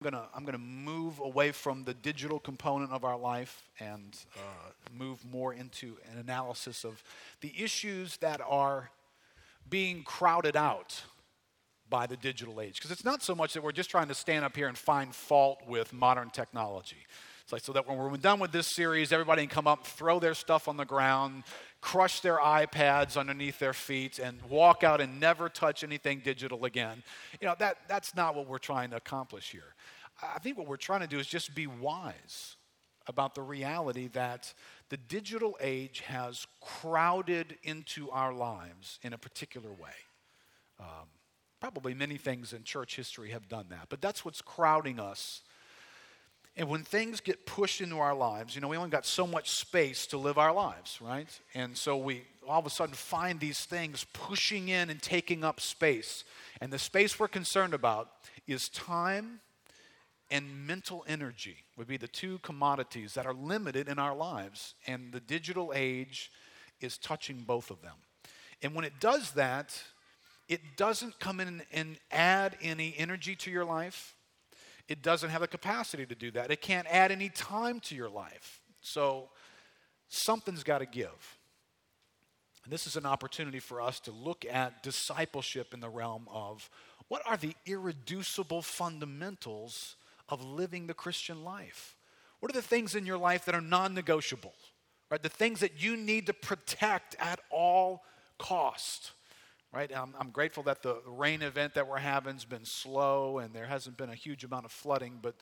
I'm gonna, I'm gonna move away from the digital component of our life and uh, move more into an analysis of the issues that are being crowded out by the digital age. Because it's not so much that we're just trying to stand up here and find fault with modern technology. It's like so that when we're done with this series, everybody can come up, throw their stuff on the ground, crush their iPads underneath their feet, and walk out and never touch anything digital again. You know, that, that's not what we're trying to accomplish here. I think what we're trying to do is just be wise about the reality that the digital age has crowded into our lives in a particular way. Um, probably many things in church history have done that, but that's what's crowding us and when things get pushed into our lives, you know, we only got so much space to live our lives, right? And so we all of a sudden find these things pushing in and taking up space. And the space we're concerned about is time and mental energy, would be the two commodities that are limited in our lives. And the digital age is touching both of them. And when it does that, it doesn't come in and add any energy to your life it doesn't have the capacity to do that. It can't add any time to your life. So something's got to give. And this is an opportunity for us to look at discipleship in the realm of what are the irreducible fundamentals of living the Christian life? What are the things in your life that are non negotiable? Right? The things that you need to protect at all cost right? I'm, I'm, grateful that the rain event that we're having has been slow and there hasn't been a huge amount of flooding, but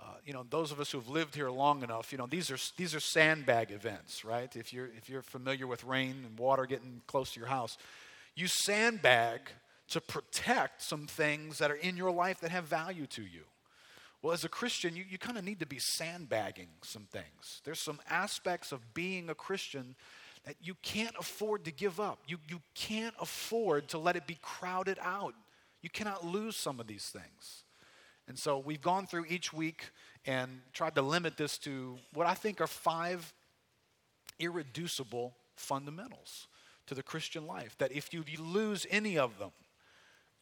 uh, you know, those of us who've lived here long enough, you know, these are these are sandbag events, right? If you're if you're familiar with rain and water getting close to your house, you sandbag to protect some things that are in your life that have value to you. Well, as a Christian, you, you kind of need to be sandbagging some things. There's some aspects of being a Christian that you can't afford to give up. You, you can't afford to let it be crowded out. You cannot lose some of these things. And so we've gone through each week and tried to limit this to what I think are five irreducible fundamentals to the Christian life. That if you lose any of them,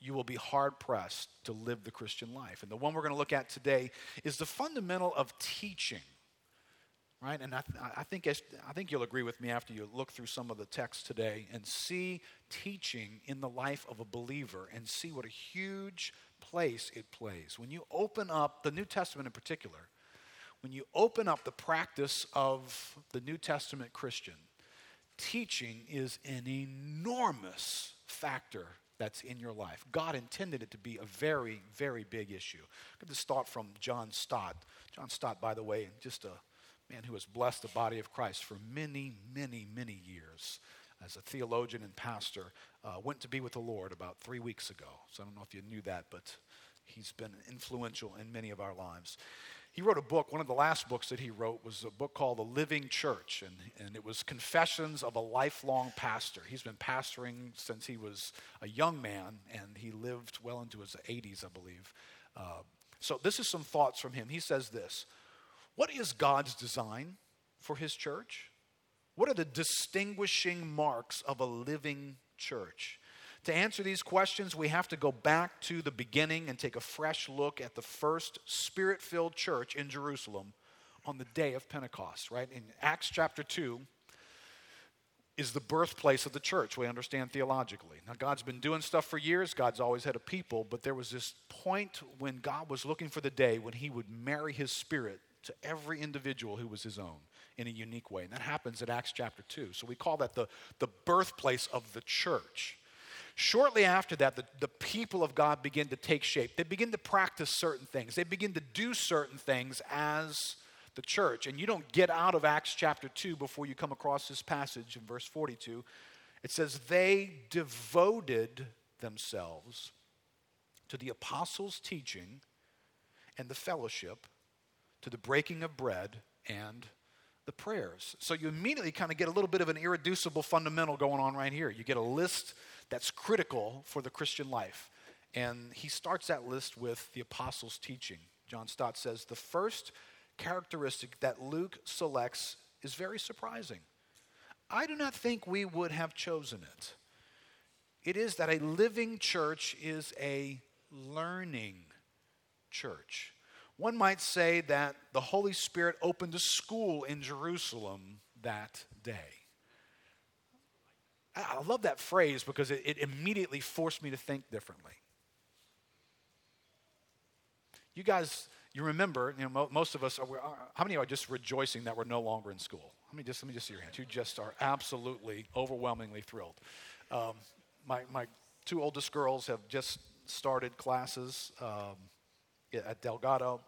you will be hard pressed to live the Christian life. And the one we're going to look at today is the fundamental of teaching right? And I, th- I, think I think you'll agree with me after you look through some of the text today and see teaching in the life of a believer and see what a huge place it plays. When you open up the New Testament in particular, when you open up the practice of the New Testament Christian, teaching is an enormous factor that's in your life. God intended it to be a very, very big issue. Get this thought from John Stott. John Stott, by the way, just a man who has blessed the body of Christ for many, many, many years as a theologian and pastor, uh, went to be with the Lord about three weeks ago. So I don't know if you knew that, but he's been influential in many of our lives. He wrote a book, one of the last books that he wrote was a book called The Living Church, and, and it was Confessions of a Lifelong Pastor. He's been pastoring since he was a young man, and he lived well into his 80s, I believe. Uh, so this is some thoughts from him. He says this what is God's design for his church? What are the distinguishing marks of a living church? To answer these questions, we have to go back to the beginning and take a fresh look at the first spirit filled church in Jerusalem on the day of Pentecost, right? In Acts chapter 2 is the birthplace of the church, we understand theologically. Now, God's been doing stuff for years, God's always had a people, but there was this point when God was looking for the day when He would marry His spirit to every individual who was his own in a unique way. And that happens at Acts chapter 2. So we call that the, the birthplace of the church. Shortly after that, the, the people of God begin to take shape. They begin to practice certain things, they begin to do certain things as the church. And you don't get out of Acts chapter 2 before you come across this passage in verse 42. It says, They devoted themselves to the apostles' teaching and the fellowship to the breaking of bread and the prayers. So you immediately kind of get a little bit of an irreducible fundamental going on right here. You get a list that's critical for the Christian life. And he starts that list with the apostles' teaching. John Stott says the first characteristic that Luke selects is very surprising. I do not think we would have chosen it. It is that a living church is a learning church. One might say that the Holy Spirit opened a school in Jerusalem that day. I love that phrase because it, it immediately forced me to think differently. You guys, you remember, you know, most of us, are, how many are just rejoicing that we're no longer in school? How many just, let me just see your hands. You just are absolutely, overwhelmingly thrilled. Um, my, my two oldest girls have just started classes um, at Delgado.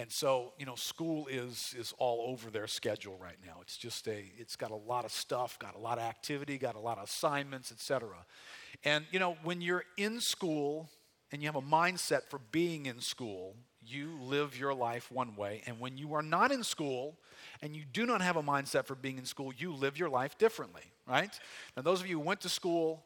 And so, you know, school is is all over their schedule right now. It's just a it's got a lot of stuff, got a lot of activity, got a lot of assignments, etc. And you know, when you're in school and you have a mindset for being in school, you live your life one way, and when you are not in school and you do not have a mindset for being in school, you live your life differently, right? Now those of you who went to school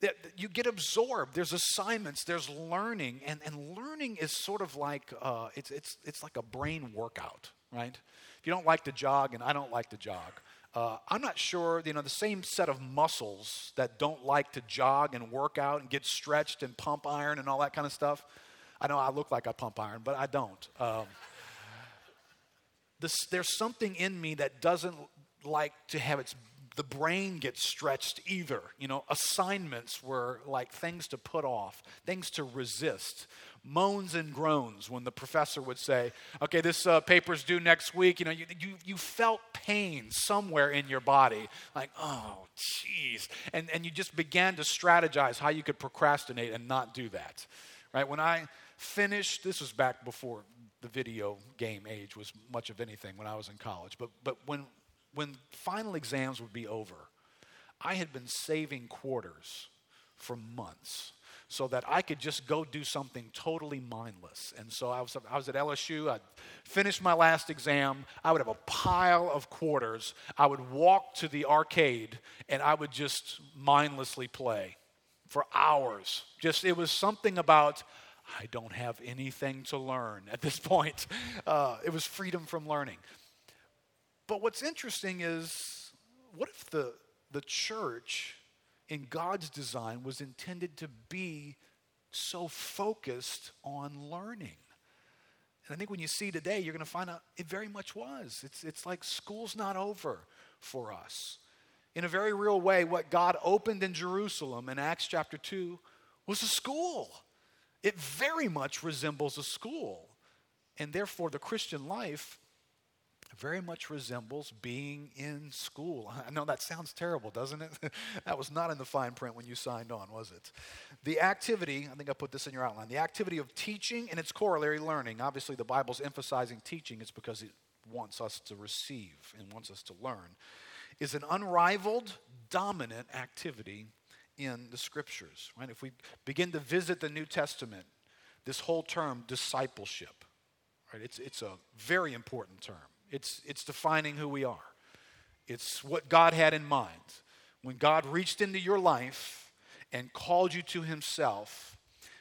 that you get absorbed. There's assignments, there's learning, and, and learning is sort of like uh, it's, it's, it's like a brain workout, right? If you don't like to jog, and I don't like to jog, uh, I'm not sure, you know, the same set of muscles that don't like to jog and work out and get stretched and pump iron and all that kind of stuff. I know I look like I pump iron, but I don't. Um, this, there's something in me that doesn't like to have its the brain gets stretched either. You know, assignments were like things to put off, things to resist. Moans and groans when the professor would say, okay, this uh, paper's due next week. You know, you, you, you felt pain somewhere in your body, like, oh, jeez. And, and you just began to strategize how you could procrastinate and not do that. Right? When I finished, this was back before the video game age was much of anything when I was in college, but, but when, when final exams would be over, I had been saving quarters for months so that I could just go do something totally mindless. And so I was, I was at LSU, I'd finished my last exam, I would have a pile of quarters, I would walk to the arcade, and I would just mindlessly play for hours. Just, it was something about, I don't have anything to learn at this point. Uh, it was freedom from learning. But what's interesting is what if the, the church in God's design was intended to be so focused on learning? And I think when you see today, you're going to find out it very much was. It's, it's like school's not over for us. In a very real way, what God opened in Jerusalem in Acts chapter 2 was a school. It very much resembles a school. And therefore, the Christian life very much resembles being in school. I know that sounds terrible, doesn't it? that was not in the fine print when you signed on, was it? The activity, I think I put this in your outline, the activity of teaching and its corollary learning. Obviously, the Bible's emphasizing teaching, it's because it wants us to receive and wants us to learn, is an unrivaled, dominant activity in the scriptures. Right? If we begin to visit the New Testament, this whole term, discipleship, right? It's, it's a very important term. It's, it's defining who we are. It's what God had in mind. When God reached into your life and called you to Himself,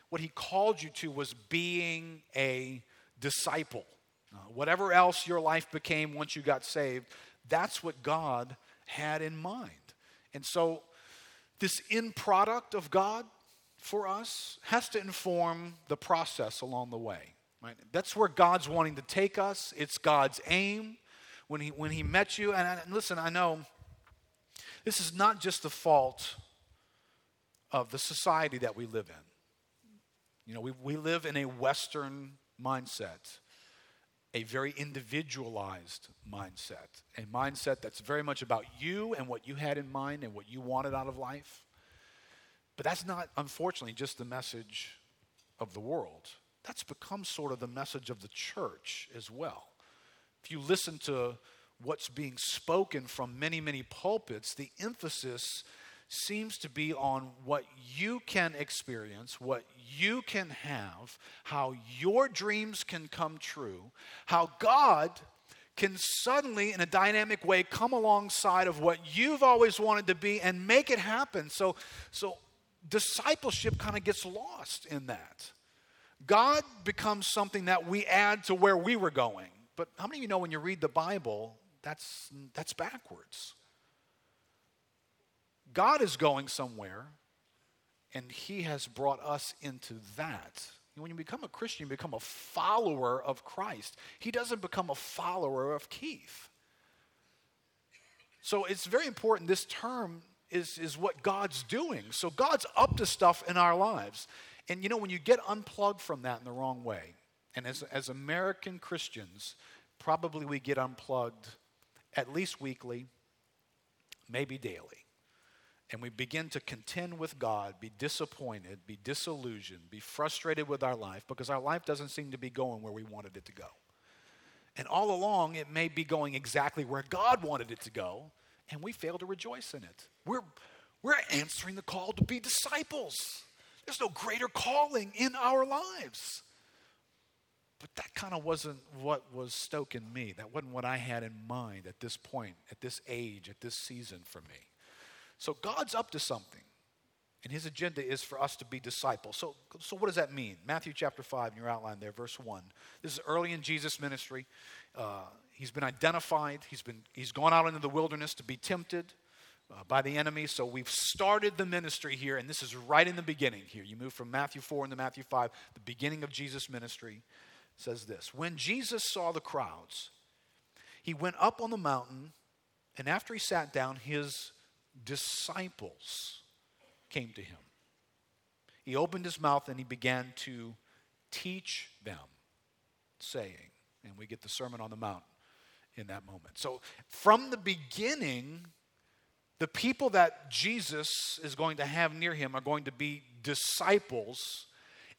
what He called you to was being a disciple. Uh, whatever else your life became once you got saved, that's what God had in mind. And so, this end product of God for us has to inform the process along the way. Right? That's where God's wanting to take us. It's God's aim when He, when he met you. And, and listen, I know this is not just the fault of the society that we live in. You know, we, we live in a Western mindset, a very individualized mindset, a mindset that's very much about you and what you had in mind and what you wanted out of life. But that's not, unfortunately, just the message of the world that's become sort of the message of the church as well. If you listen to what's being spoken from many, many pulpits, the emphasis seems to be on what you can experience, what you can have, how your dreams can come true, how God can suddenly, in a dynamic way, come alongside of what you've always wanted to be and make it happen. So, so discipleship kind of gets lost in that. God becomes something that we add to where we were going. But how many of you know when you read the Bible, that's, that's backwards? God is going somewhere, and He has brought us into that When you become a Christian, you become a follower of Christ. He doesn't become a follower of Keith. So it's very important. This term is, is what God's doing. So God's up to stuff in our lives. And you know, when you get unplugged from that in the wrong way, and as, as American Christians, probably we get unplugged at least weekly, maybe daily and we begin to contend with God, be disappointed, be disillusioned, be frustrated with our life because our life doesn't seem to be going where we wanted it to go. And all along, it may be going exactly where God wanted it to go, and we fail to rejoice in it. We're, we're answering the call to be disciples. There's no greater calling in our lives. But that kind of wasn't what was stoking me. That wasn't what I had in mind at this point, at this age, at this season for me. So God's up to something. And his agenda is for us to be disciples. So, so what does that mean? Matthew chapter 5 in your outline there, verse 1. This is early in Jesus' ministry. Uh, he's been identified, he's, been, he's gone out into the wilderness to be tempted Uh, by the enemy. So we've started the ministry here, and this is right in the beginning here. You move from Matthew 4 into Matthew 5, the beginning of Jesus' ministry says this When Jesus saw the crowds, he went up on the mountain, and after he sat down, his disciples came to him. He opened his mouth and he began to teach them, saying, and we get the Sermon on the Mount in that moment. So, from the beginning, the people that Jesus is going to have near him are going to be disciples,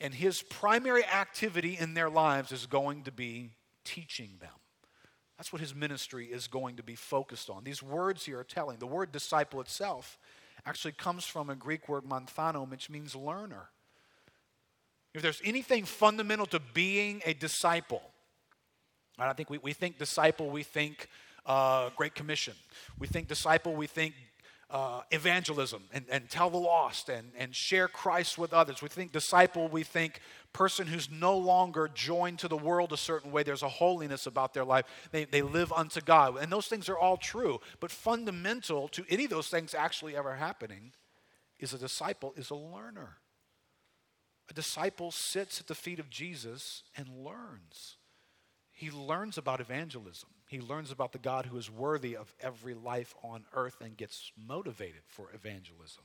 and his primary activity in their lives is going to be teaching them. That's what his ministry is going to be focused on. These words here are telling. The word disciple itself actually comes from a Greek word manthano, which means learner. If there's anything fundamental to being a disciple, I think we, we think disciple, we think uh, Great Commission. We think disciple, we think uh, evangelism and, and tell the lost and, and share Christ with others. We think disciple, we think person who's no longer joined to the world a certain way. There's a holiness about their life. They, they live unto God. And those things are all true. But fundamental to any of those things actually ever happening is a disciple is a learner. A disciple sits at the feet of Jesus and learns. He learns about evangelism. He learns about the God who is worthy of every life on earth and gets motivated for evangelism.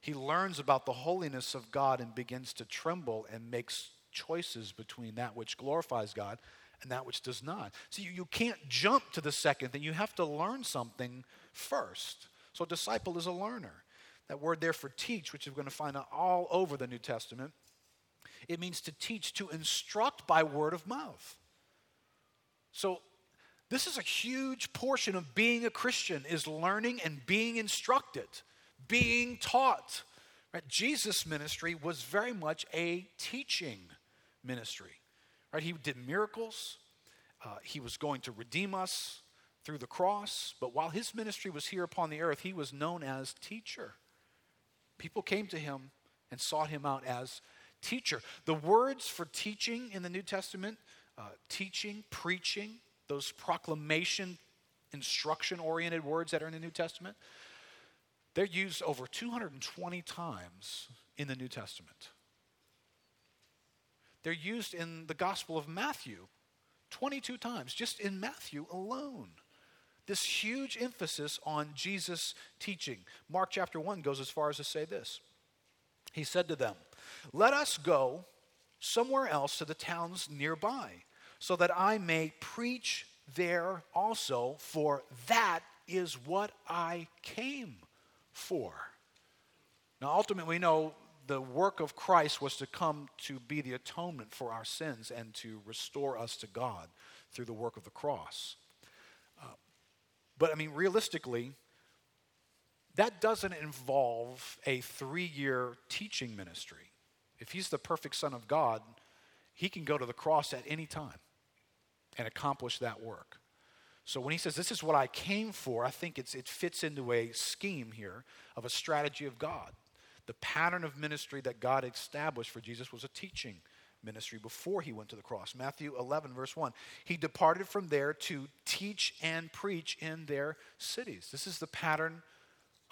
He learns about the holiness of God and begins to tremble and makes choices between that which glorifies God and that which does not. So you, you can't jump to the second thing. You have to learn something first. So disciple is a learner. That word there for teach, which you're going to find all over the New Testament, it means to teach, to instruct by word of mouth. So this is a huge portion of being a Christian is learning and being instructed, being taught. Right? Jesus' ministry was very much a teaching ministry. Right? He did miracles. Uh, he was going to redeem us through the cross. But while his ministry was here upon the earth, he was known as teacher. People came to him and sought him out as teacher. The words for teaching in the New Testament uh, teaching, preaching, those proclamation, instruction oriented words that are in the New Testament, they're used over 220 times in the New Testament. They're used in the Gospel of Matthew 22 times, just in Matthew alone. This huge emphasis on Jesus' teaching. Mark chapter 1 goes as far as to say this He said to them, Let us go somewhere else to the towns nearby so that I may preach there also, for that is what I came for. Now, ultimately, we know the work of Christ was to come to be the atonement for our sins and to restore us to God through the work of the cross. Uh, but I mean, realistically, that doesn't involve a three year teaching ministry. If he's the perfect Son of God, he can go to the cross at any time and accomplish that work. So when he says, This is what I came for, I think it fits into a scheme here of a strategy of God. The pattern of ministry that God established for Jesus was a teaching ministry before he went to the cross. Matthew 11, verse 1. He departed from there to teach and preach in their cities. This is the pattern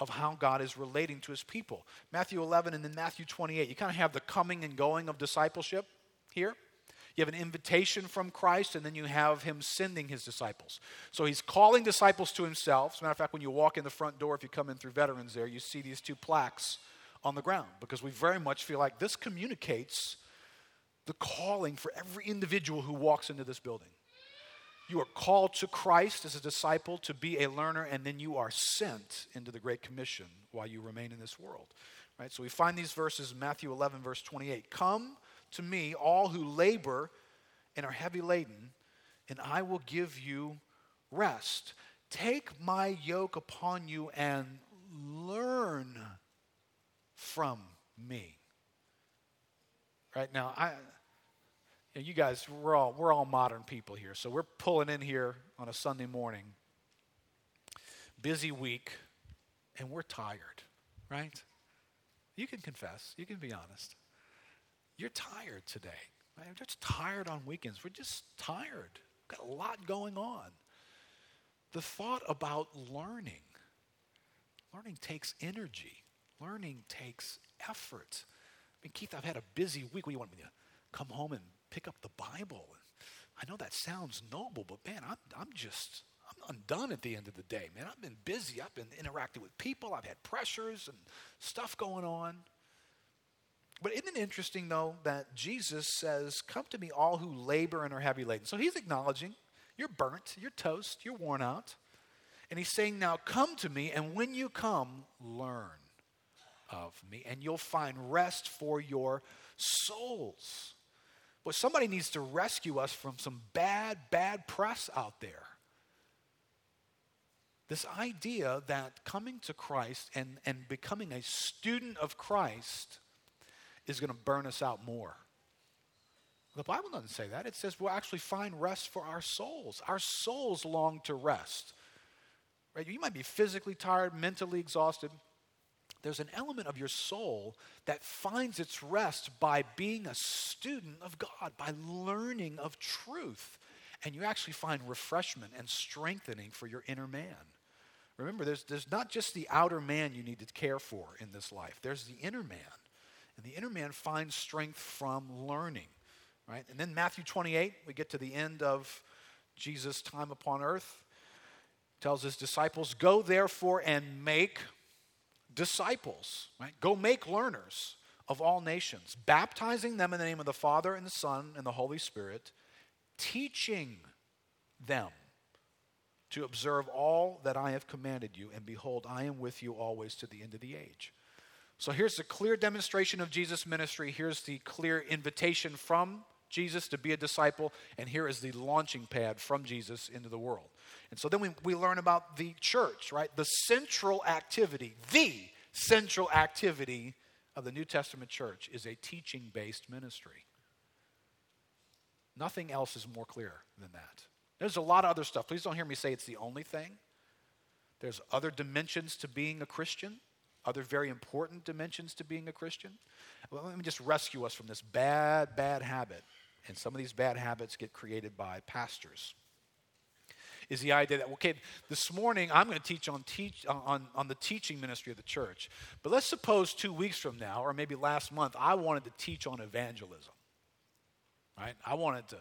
of how God is relating to his people. Matthew 11 and then Matthew 28. You kind of have the coming and going of discipleship here. You have an invitation from Christ, and then you have him sending his disciples. So he's calling disciples to himself. As a matter of fact, when you walk in the front door, if you come in through veterans there, you see these two plaques on the ground because we very much feel like this communicates the calling for every individual who walks into this building. You are called to Christ as a disciple to be a learner, and then you are sent into the Great Commission while you remain in this world. Right? So we find these verses Matthew 11, verse 28. Come to me, all who labor and are heavy laden, and I will give you rest. Take my yoke upon you and learn from me. Right now, I you guys, we're all, we're all modern people here. So we're pulling in here on a Sunday morning, busy week, and we're tired, right? You can confess, you can be honest. You're tired today. Right? We're just tired on weekends. We're just tired. We've got a lot going on. The thought about learning, learning takes energy, learning takes effort. I mean, Keith, I've had a busy week. What do you want me to come home and pick up the Bible. I know that sounds noble, but man, I'm, I'm just, I'm undone at the end of the day, man. I've been busy. I've been interacting with people. I've had pressures and stuff going on. But isn't it interesting, though, that Jesus says, Come to me, all who labor and are heavy laden? So he's acknowledging you're burnt, you're toast, you're worn out. And he's saying, Now come to me, and when you come, learn of me, and you'll find rest for your souls. But somebody needs to rescue us from some bad, bad press out there. This idea that coming to Christ and, and becoming a student of Christ is going to burn us out more. The Bible doesn't say that. It says we'll actually find rest for our souls. Our souls long to rest. Right? You might be physically tired, mentally exhausted, there's an element of your soul that finds its rest by being a student of God, by learning of truth. And you actually find refreshment and strengthening for your inner man. Remember, there's, there's not just the outer man you need to care for in this life, there's the inner man. And the inner man finds strength from learning. Right? And then Matthew 28, we get to the end of Jesus' time upon earth. Tells his disciples, Go therefore and make disciples, right? Go make learners of all nations, baptizing them in the name of the Father and the Son and the Holy Spirit, teaching them to observe all that I have commanded you, and behold, I am with you always to the end of the age. So here's the clear demonstration of Jesus' ministry. Here's the clear invitation from Jesus to be a disciple, and here is the launching pad from Jesus into the world. And so then we, we learn about the church, right? The central activity, the central activity of the New Testament church is a teaching based ministry. Nothing else is more clear than that. There's a lot of other stuff. Please don't hear me say it's the only thing. There's other dimensions to being a Christian, other very important dimensions to being a Christian. Well, let me just rescue us from this bad, bad habit. And some of these bad habits get created by pastors is the idea that, okay, this morning I'm going to teach on, teach on, on the teaching ministry of the church. But let's suppose two weeks from now, or maybe last month, I wanted to teach on evangelism. Right? I wanted to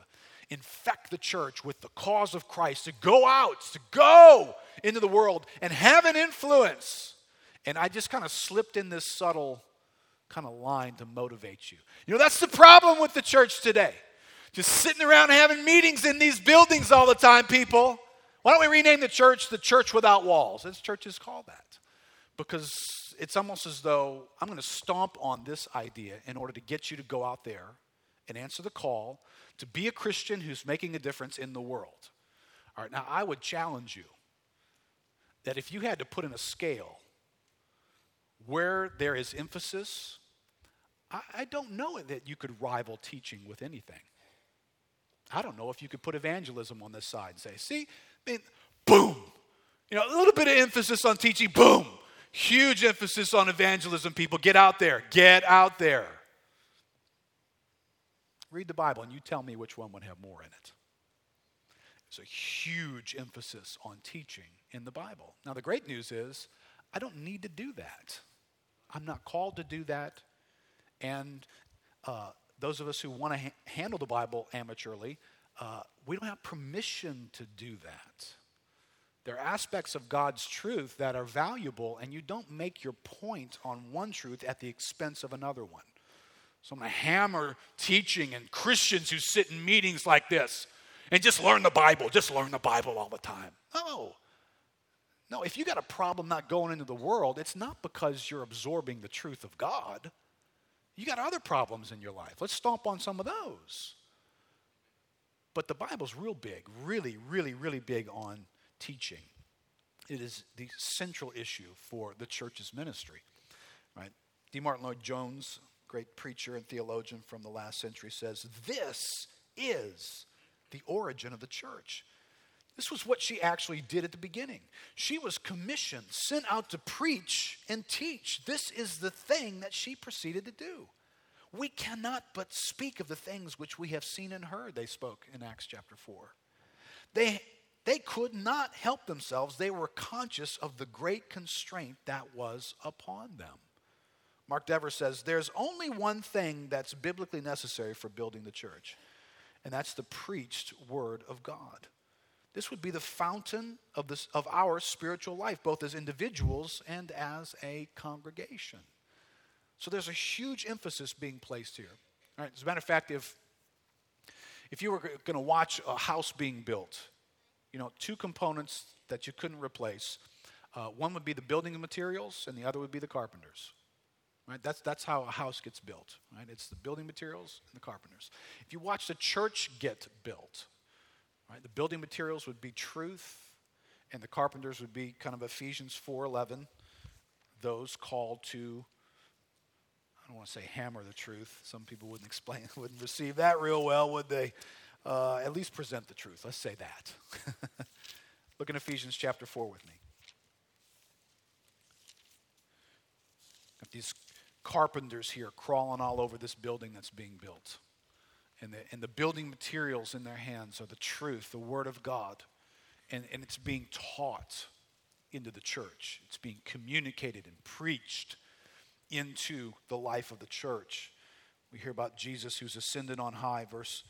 infect the church with the cause of Christ, to go out, to go into the world and have an influence. And I just kind of slipped in this subtle kind of line to motivate you. You know, that's the problem with the church today. Just sitting around having meetings in these buildings all the time, people. Why don't we rename the church the church without walls? This church is called that. Because it's almost as though I'm going to stomp on this idea in order to get you to go out there and answer the call to be a Christian who's making a difference in the world. All right, now I would challenge you that if you had to put in a scale where there is emphasis, I, I don't know that you could rival teaching with anything. I don't know if you could put evangelism on this side and say, see, I mean, boom. You know, a little bit of emphasis on teaching, boom. Huge emphasis on evangelism, people. Get out there. Get out there. Read the Bible and you tell me which one would have more in it. There's a huge emphasis on teaching in the Bible. Now, the great news is, I don't need to do that. I'm not called to do that. And uh, those of us who want to ha- handle the Bible amateurly, uh, we don't have permission to do that. There are aspects of God's truth that are valuable, and you don't make your point on one truth at the expense of another one. So I'm going to hammer teaching and Christians who sit in meetings like this and just learn the Bible, just learn the Bible all the time. No. No, if you got a problem not going into the world, it's not because you're absorbing the truth of God. You got other problems in your life. Let's stomp on some of those. But the Bible's real big, really, really, really big on teaching. It is the central issue for the church's ministry. Right? D. Martyn Lloyd Jones, great preacher and theologian from the last century, says, This is the origin of the church. This was what she actually did at the beginning. She was commissioned, sent out to preach and teach. This is the thing that she proceeded to do. We cannot but speak of the things which we have seen and heard, they spoke in Acts chapter 4. They, they could not help themselves. They were conscious of the great constraint that was upon them. Mark Dever says, There's only one thing that's biblically necessary for building the church, and that's the preached word of God. This would be the fountain of, this, of our spiritual life, both as individuals and as a congregation. So there's a huge emphasis being placed here. All right, as a matter of fact, if, if you were going to watch a house being built, you know, two components that you couldn't replace. Uh, one would be the building materials, and the other would be the carpenters. Right? That's, that's how a house gets built. Right? It's the building materials and the carpenters. If you watch the church get built, Right? The building materials would be truth, and the carpenters would be kind of Ephesians 4:11, those called to I don't want to say hammer the truth. Some people wouldn't explain, wouldn't receive that real well, would they? Uh, at least present the truth. Let's say that. Look in Ephesians chapter 4 with me. Got these carpenters here crawling all over this building that's being built and the, and the building materials in their hands are the truth, the Word of God. And, and it's being taught into the church, it's being communicated and preached into the life of the church. We hear about Jesus who's ascended on high, verse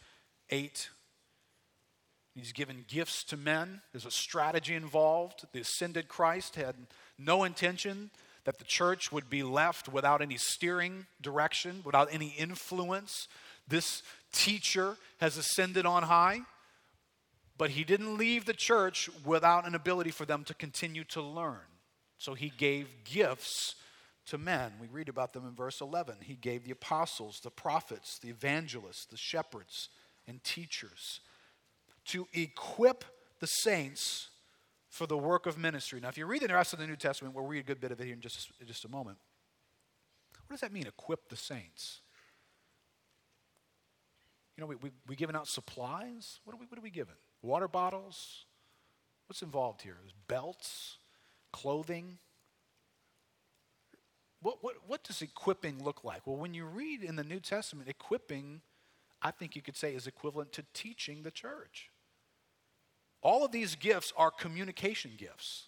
8. He's given gifts to men. There's a strategy involved. The ascended Christ had no intention that the church would be left without any steering direction, without any influence. This teacher has ascended on high, but he didn't leave the church without an ability for them to continue to learn. So he gave gifts to men. We read about them in verse 11. He gave the apostles, the prophets, the evangelists, the shepherds, and teachers to equip the saints for the work of ministry. Now, if you read the rest of the New Testament, we'll read a good bit of it here in just, in just a moment. What does that mean, equip the saints? You know, we, we, we giving out supplies? What are we, what are we giving? Water bottles? What's involved here? Is belts? Clothing? What, what, what does equipping look like? Well, when you read in the New Testament, equipping, I think you could say, is equivalent to teaching the church. All of these gifts are communication gifts.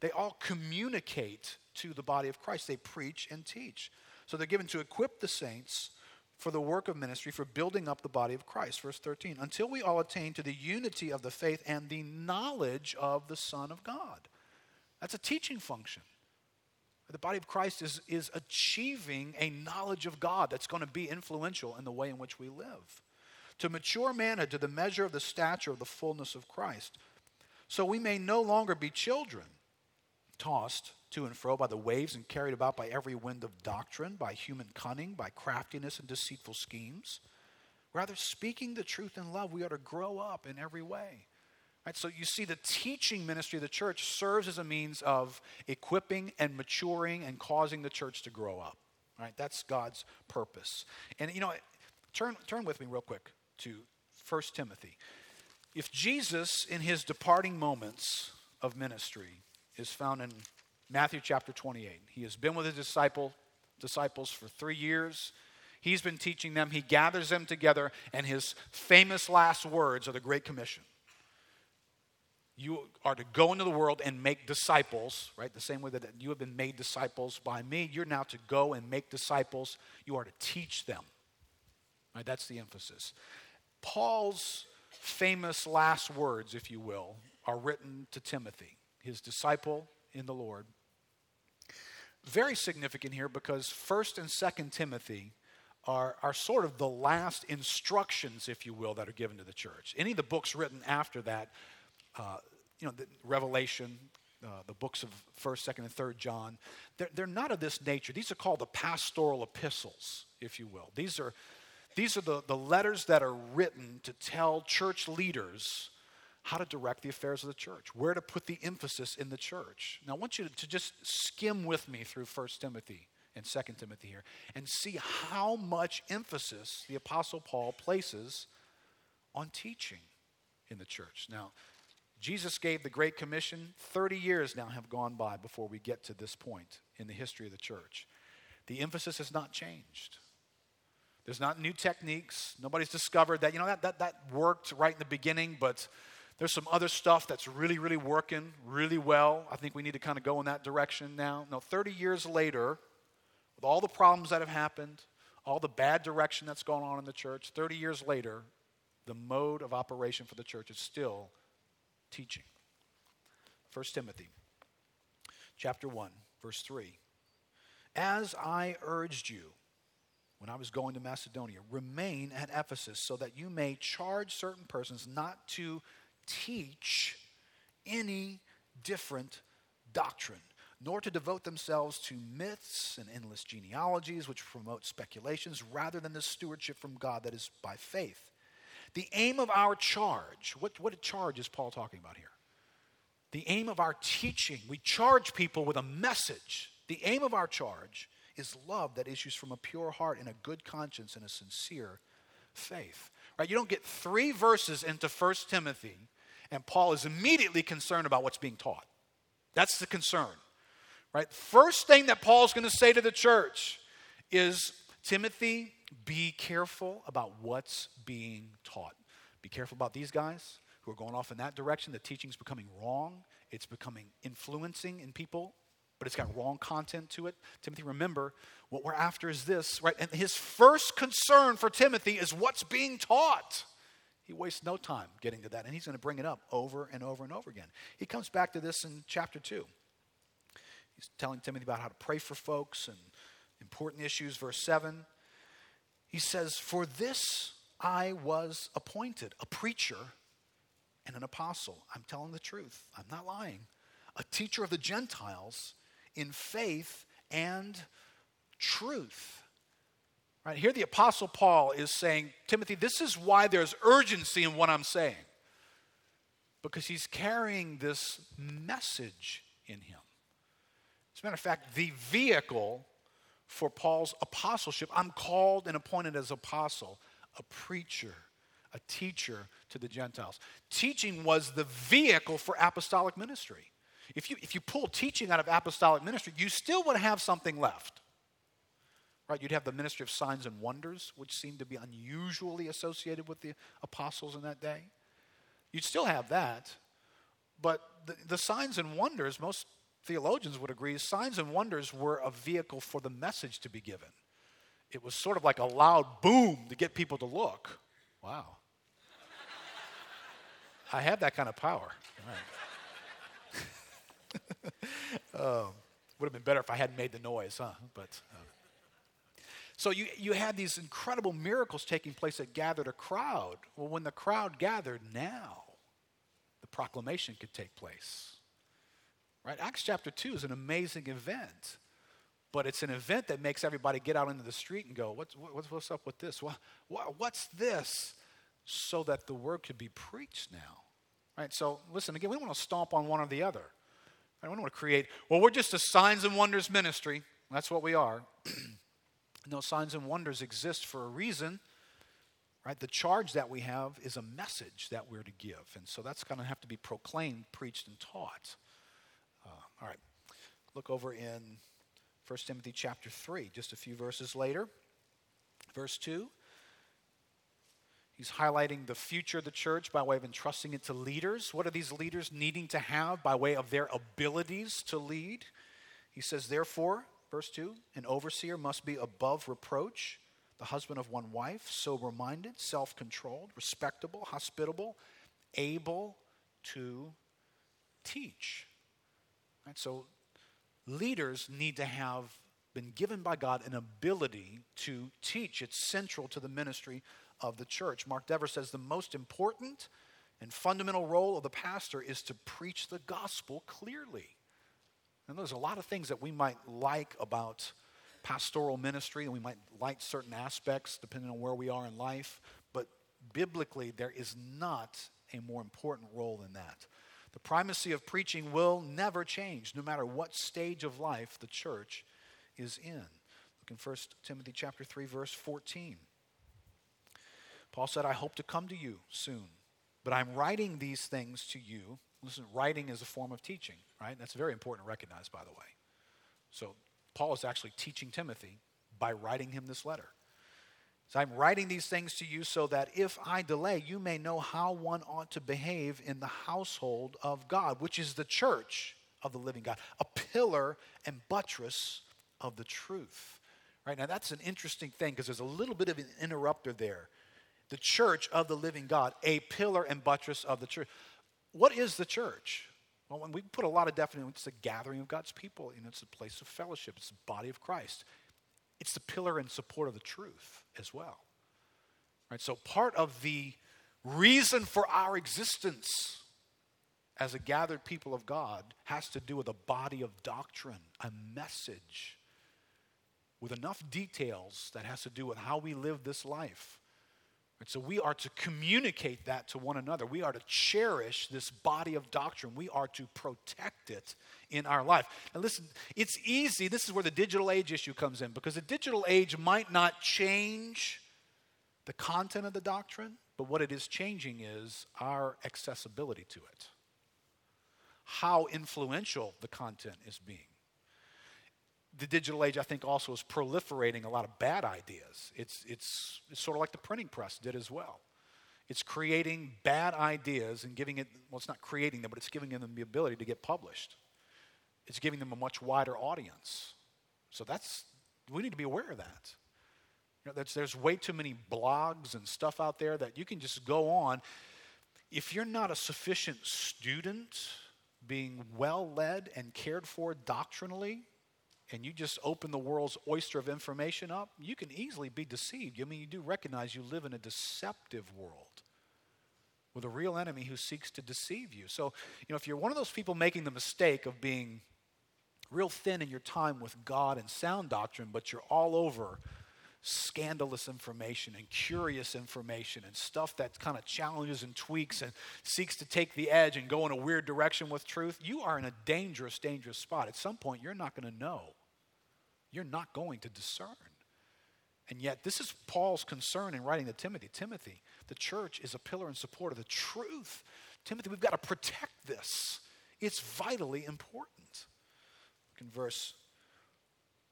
They all communicate to the body of Christ. They preach and teach. So they're given to equip the saints for the work of ministry, for building up the body of Christ. Verse 13, until we all attain to the unity of the faith and the knowledge of the Son of God. That's a teaching function. The body of Christ is, is achieving a knowledge of God that's going to be influential in the way in which we live. To mature manhood, to the measure of the stature of the fullness of Christ. So we may no longer be children, tossed to and fro by the waves and carried about by every wind of doctrine, by human cunning, by craftiness and deceitful schemes. Rather, speaking the truth in love, we ought to grow up in every way. Right, so you see, the teaching ministry of the church serves as a means of equipping and maturing and causing the church to grow up. Right, that's God's purpose. And you know, turn turn with me real quick to 1 Timothy. If Jesus, in his departing moments of ministry, is found in Matthew chapter 28. He has been with his disciple, disciples for three years. He's been teaching them. He gathers them together, and his famous last words are the Great Commission. You are to go into the world and make disciples, right? The same way that you have been made disciples by me. You're now to go and make disciples. You are to teach them. Right? That's the emphasis. Paul's famous last words, if you will, are written to Timothy, his disciple in the Lord. Very significant here because 1st and 2nd Timothy are, are sort of the last instructions, if you will, that are given to the church. Any of the books written after that, uh, you know, Revelation, uh, the books of 1st, 2nd, and 3rd John, they're, they're not of this nature. These are called the pastoral epistles, if you will. These are, these are the, the letters that are written to tell church leaders how to direct the affairs of the church, where to put the emphasis in the church. Now, I want you to, just skim with me through 1 Timothy and 2 Timothy here and see how much emphasis the Apostle Paul places on teaching in the church. Now, Jesus gave the Great Commission. 30 years now have gone by before we get to this point in the history of the church. The emphasis has not changed. There's not new techniques. Nobody's discovered that, you know, that, that, that worked right in the beginning, but there's some other stuff that's really, really working really well. I think we need to kind of go in that direction now. No, 30 years later, with all the problems that have happened, all the bad direction that's gone on in the church, 30 years later, the mode of operation for the church is still teaching. 1 Timothy chapter 1, verse 3. As I urged you when I was going to Macedonia, remain at Ephesus so that you may charge certain persons not to teach any different doctrine nor to devote themselves to myths and endless genealogies which promote speculations rather than the stewardship from God that is by faith. The aim of our charge, what, what a charge is Paul talking about here? The aim of our teaching, we charge people with a message. The aim of our charge is love that issues from a pure heart and a good conscience and a sincere faith. Right? You don't get three verses into 1 Timothy, and Paul is immediately concerned about what's being taught. That's the concern. Right? First thing that Paul's going to say to the church is Timothy, be careful about what's being taught. Be careful about these guys who are going off in that direction. The teaching's becoming wrong, it's becoming influencing in people, but it's got wrong content to it. Timothy, remember, what we're after is this, right? And his first concern for Timothy is what's being taught. He wastes no time getting to that, and he's going to bring it up over and over and over again. He comes back to this in chapter 2. He's telling Timothy about how to pray for folks and important issues. Verse 7, he says, For this I was appointed, a preacher and an apostle. I'm telling the truth, I'm not lying. A teacher of the Gentiles in faith and truth. Right here, the Apostle Paul is saying, Timothy, this is why there's urgency in what I'm saying. Because he's carrying this message in him. As a matter of fact, the vehicle for Paul's apostleship, I'm called and appointed as apostle, a preacher, a teacher to the Gentiles. Teaching was the vehicle for apostolic ministry. If you, if you pull teaching out of apostolic ministry, you still would have something left. Right? You'd have the ministry of signs and wonders, which seemed to be unusually associated with the apostles in that day. You'd still have that. But the, the signs and wonders, most theologians would agree, signs and wonders were a vehicle for the message to be given. It was sort of like a loud boom to get people to look. Wow. I have that kind of power. Right. um, would have been better if I hadn't made the noise, huh? But uh. So you you had these incredible miracles taking place that gathered a crowd. Well, when the crowd gathered, now the proclamation could take place. Right? Acts chapter 2 is an amazing event, but it's an event that makes everybody get out into the street and go, What's, what's, what's up with this? What, what, what's this? So that the word could be preached now. Right? So, listen, again, we don't want to stomp on one or the other. I don't want to create, well, we're just a signs and wonders ministry. That's what we are. no, signs and wonders exist for a reason. Right? The charge that we have is a message that we're to give. And so that's going to have to be proclaimed, preached, and taught. Uh, all right. Look over in 1 Timothy chapter 3, just a few verses later. Verse 2. He's highlighting the future of the church by way of entrusting it to leaders. What are these leaders needing to have by way of their abilities to lead? He says, therefore, verse 2 an overseer must be above reproach, the husband of one wife, sober minded, self controlled, respectable, hospitable, able to teach. Right, so, leaders need to have been given by God an ability to teach. It's central to the ministry of the church. Mark Dever says the most important and fundamental role of the pastor is to preach the gospel clearly. And there's a lot of things that we might like about pastoral ministry, and we might like certain aspects depending on where we are in life, but biblically, there is not a more important role than that. The primacy of preaching will never change, no matter what stage of life the church is in. Look in 1 Timothy chapter 3, verse 14. Paul said, I hope to come to you soon, but I'm writing these things to you. Listen, writing is a form of teaching, right? That's very important to recognize, by the way. So, Paul is actually teaching Timothy by writing him this letter. So, I'm writing these things to you so that if I delay, you may know how one ought to behave in the household of God, which is the church of the living God, a pillar and buttress of the truth. Right now, that's an interesting thing because there's a little bit of an interrupter there the church of the living God, a pillar and buttress of the church. What is the church? Well, when we put a lot of definition, it's a gathering of God's people. and it's a place of fellowship. It's the body of Christ. It's the pillar and support of the truth as well. Right? So part of the reason for our existence as a gathered people of God has to do with a body of doctrine, a message with enough details that has to do with how we live this life and so we are to communicate that to one another. We are to cherish this body of doctrine. We are to protect it in our life. And listen, it's easy. This is where the digital age issue comes in because the digital age might not change the content of the doctrine, but what it is changing is our accessibility to it, how influential the content is being the digital age, I think, also is proliferating a lot of bad ideas. It's, it's, it's sort of like the printing press did as well. It's creating bad ideas and giving it, well, it's not creating them, but it's giving them the ability to get published. It's giving them a much wider audience. So that's, we need to be aware of that. You know, there's way too many blogs and stuff out there that you can just go on. If you're not a sufficient student, being well led and cared for doctrinally, and you just open the world's oyster of information up, you can easily be deceived. I mean, you do recognize you live in a deceptive world with a real enemy who seeks to deceive you. So, you know, if you're one of those people making the mistake of being real thin in your time with God and sound doctrine, but you're all over scandalous information and curious information and stuff that kind of challenges and tweaks and seeks to take the edge and go in a weird direction with truth, you are in a dangerous, dangerous spot. At some point, you're not going to know. You're not going to discern. And yet, this is Paul's concern in writing to Timothy. Timothy, the church is a pillar and support of the truth. Timothy, we've got to protect this. It's vitally important. Look in verse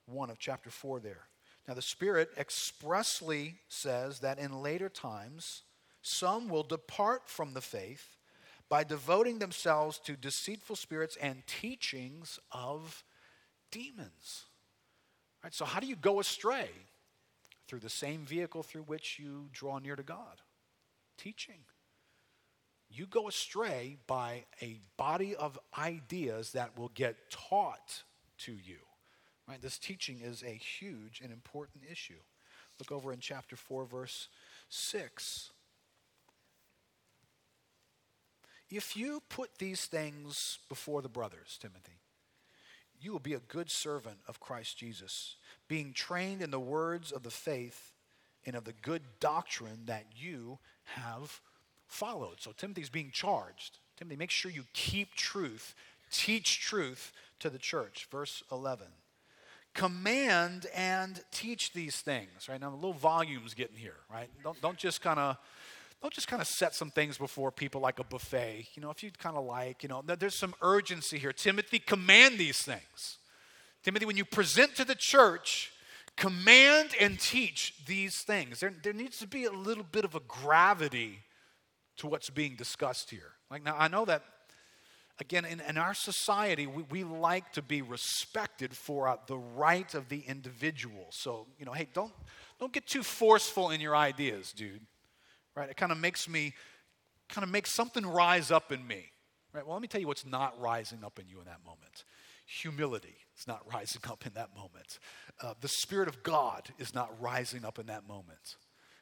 1 of chapter 4 there. Now, the Spirit expressly says that in later times, some will depart from the faith by devoting themselves to deceitful spirits and teachings of demons. Right, so, how do you go astray? Through the same vehicle through which you draw near to God teaching. You go astray by a body of ideas that will get taught to you. Right? This teaching is a huge and important issue. Look over in chapter 4, verse 6. If you put these things before the brothers, Timothy, you will be a good servant of Christ Jesus, being trained in the words of the faith and of the good doctrine that you have followed. So Timothy's being charged. Timothy, make sure you keep truth, teach truth to the church. Verse 11 command and teach these things right? Now the little volumes getting here right? Don't, don't just kind of don't just kind of set some things before people like a buffet. You know if you kind of like you know there's some urgency here. Timothy command these things. Timothy when you present to the church command and teach these things. There, there needs to be a little bit of a gravity to what's being discussed here. Like, now, I know that, again, in, in our society, we, we like to be respected for uh, the right of the individual. So, you know, hey, don't, don't get too forceful in your ideas, dude. Right? It kind of makes me, kind of makes something rise up in me. Right? Well, let me tell you what's not rising up in you in that moment humility is not rising up in that moment. Uh, the Spirit of God is not rising up in that moment.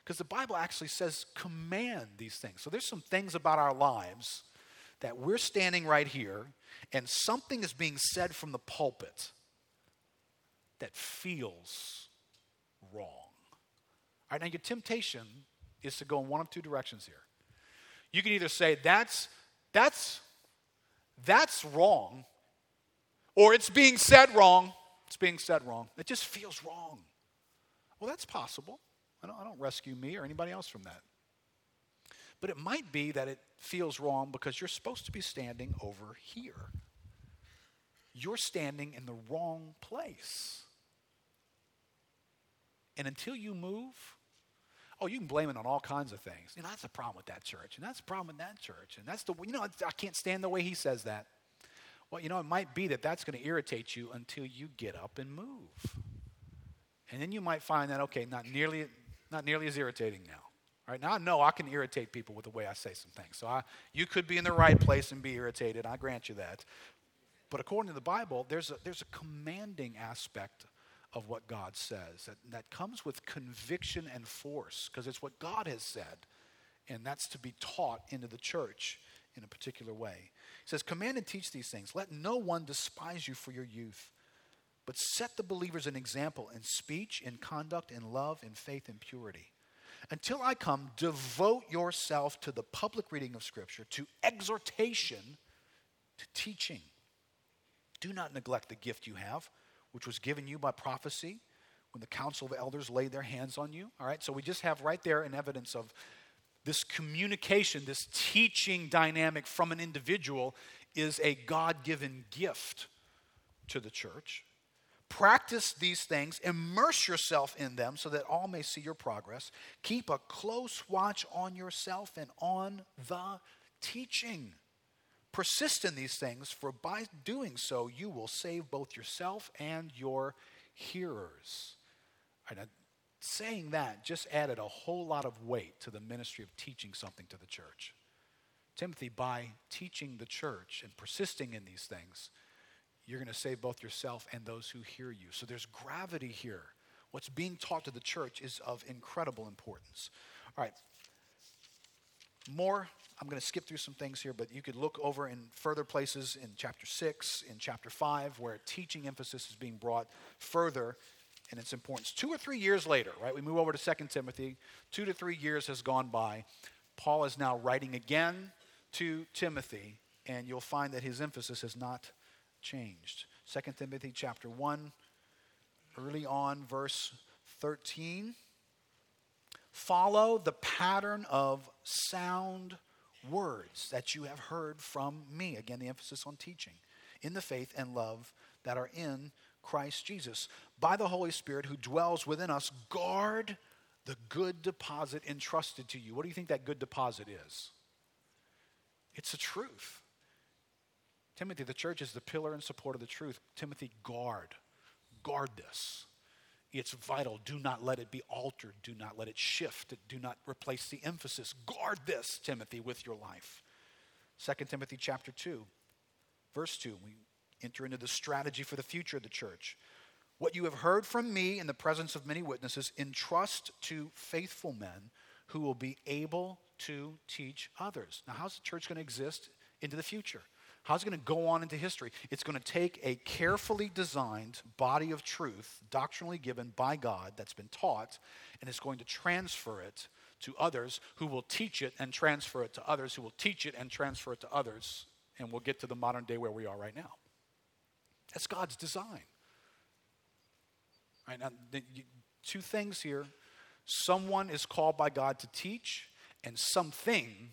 Because the Bible actually says, command these things. So there's some things about our lives that we're standing right here and something is being said from the pulpit that feels wrong. All right, now your temptation is to go in one of two directions here. You can either say, that's, that's, that's wrong, or it's being said wrong. It's being said wrong. It just feels wrong. Well, that's possible. I don't, I don't rescue me or anybody else from that. But it might be that it feels wrong because you're supposed to be standing over here. You're standing in the wrong place. And until you move, oh, you can blame it on all kinds of things. You know, that's the problem with that church, and that's the problem with that church, and that's the, you know, I can't stand the way he says that. Well, you know, it might be that that's going to irritate you until you get up and move. And then you might find that, okay, not nearly, not nearly as irritating now. Right now, I know I can irritate people with the way I say some things. So I, you could be in the right place and be irritated. I grant you that. But according to the Bible, there's a, there's a commanding aspect of what God says that, that comes with conviction and force because it's what God has said. And that's to be taught into the church in a particular way. He says, Command and teach these things. Let no one despise you for your youth, but set the believers an example in speech, in conduct, in love, in faith, in purity. Until I come, devote yourself to the public reading of Scripture, to exhortation, to teaching. Do not neglect the gift you have, which was given you by prophecy when the council of elders laid their hands on you. All right, so we just have right there an evidence of this communication, this teaching dynamic from an individual is a God given gift to the church. Practice these things, immerse yourself in them so that all may see your progress. Keep a close watch on yourself and on the teaching. Persist in these things, for by doing so, you will save both yourself and your hearers. Right, saying that just added a whole lot of weight to the ministry of teaching something to the church. Timothy, by teaching the church and persisting in these things, you're going to save both yourself and those who hear you. So there's gravity here. What's being taught to the church is of incredible importance. All right. More, I'm going to skip through some things here, but you could look over in further places in chapter 6, in chapter 5, where teaching emphasis is being brought further and its importance. Two or three years later, right, we move over to 2 Timothy. Two to three years has gone by. Paul is now writing again to Timothy, and you'll find that his emphasis has not changed. 2 Timothy chapter 1, early on, verse 13. Follow the pattern of sound words that you have heard from me. Again, the emphasis on teaching in the faith and love that are in Christ Jesus. By the Holy Spirit who dwells within us, guard the good deposit entrusted to you. What do you think that good deposit is? It's the truth. Timothy, the church is the pillar and support of the truth. Timothy, guard. Guard this. It's vital. Do not let it be altered. Do not let it shift. Do not replace the emphasis. Guard this, Timothy, with your life. 2 Timothy chapter 2, verse 2. We enter into the strategy for the future of the church. What you have heard from me in the presence of many witnesses, entrust to faithful men who will be able to teach others. Now, how's the church going to exist into the future? How's it going to go on into history? It's going to take a carefully designed body of truth, doctrinally given by God, that's been taught, and it's going to transfer it to others who will teach it and transfer it to others who will teach it and transfer it to others. And we'll get to the modern day where we are right now. That's God's design. Right now, two things here. Someone is called by God to teach, and something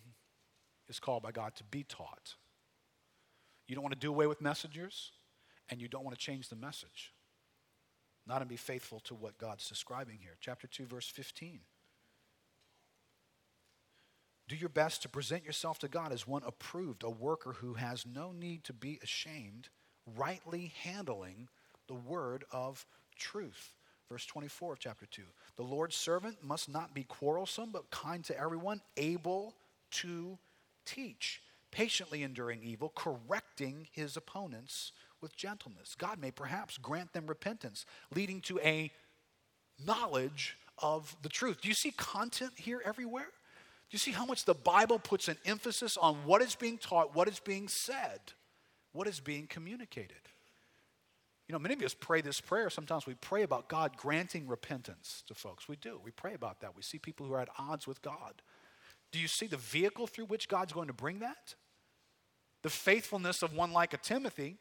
is called by God to be taught. You don't want to do away with messengers, and you don't want to change the message. not and be faithful to what God's describing here. Chapter 2, verse 15. Do your best to present yourself to God as one approved, a worker who has no need to be ashamed, rightly handling the word of truth. Verse 24 of chapter 2. The Lord's servant must not be quarrelsome, but kind to everyone, able to teach, patiently enduring evil, correcting his opponents with gentleness. God may perhaps grant them repentance, leading to a knowledge of the truth. Do you see content here everywhere? Do you see how much the Bible puts an emphasis on what is being taught, what is being said, what is being communicated? You know, many of us pray this prayer. Sometimes we pray about God granting repentance to folks. We do. We pray about that. We see people who are at odds with God. Do you see the vehicle through which God's going to bring that? The faithfulness of one like a Timothy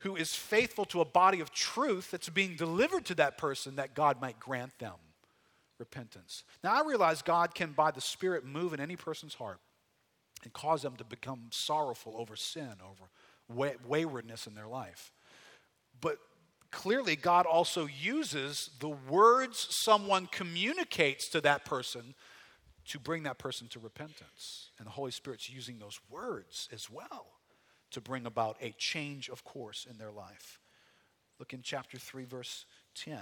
who is faithful to a body of truth that's being delivered to that person that God might grant them repentance. Now, I realize God can, by the Spirit, move in any person's heart and cause them to become sorrowful over sin, over way- waywardness in their life. But clearly, God also uses the words someone communicates to that person to bring that person to repentance. And the Holy Spirit's using those words as well to bring about a change of course in their life. Look in chapter 3, verse 10.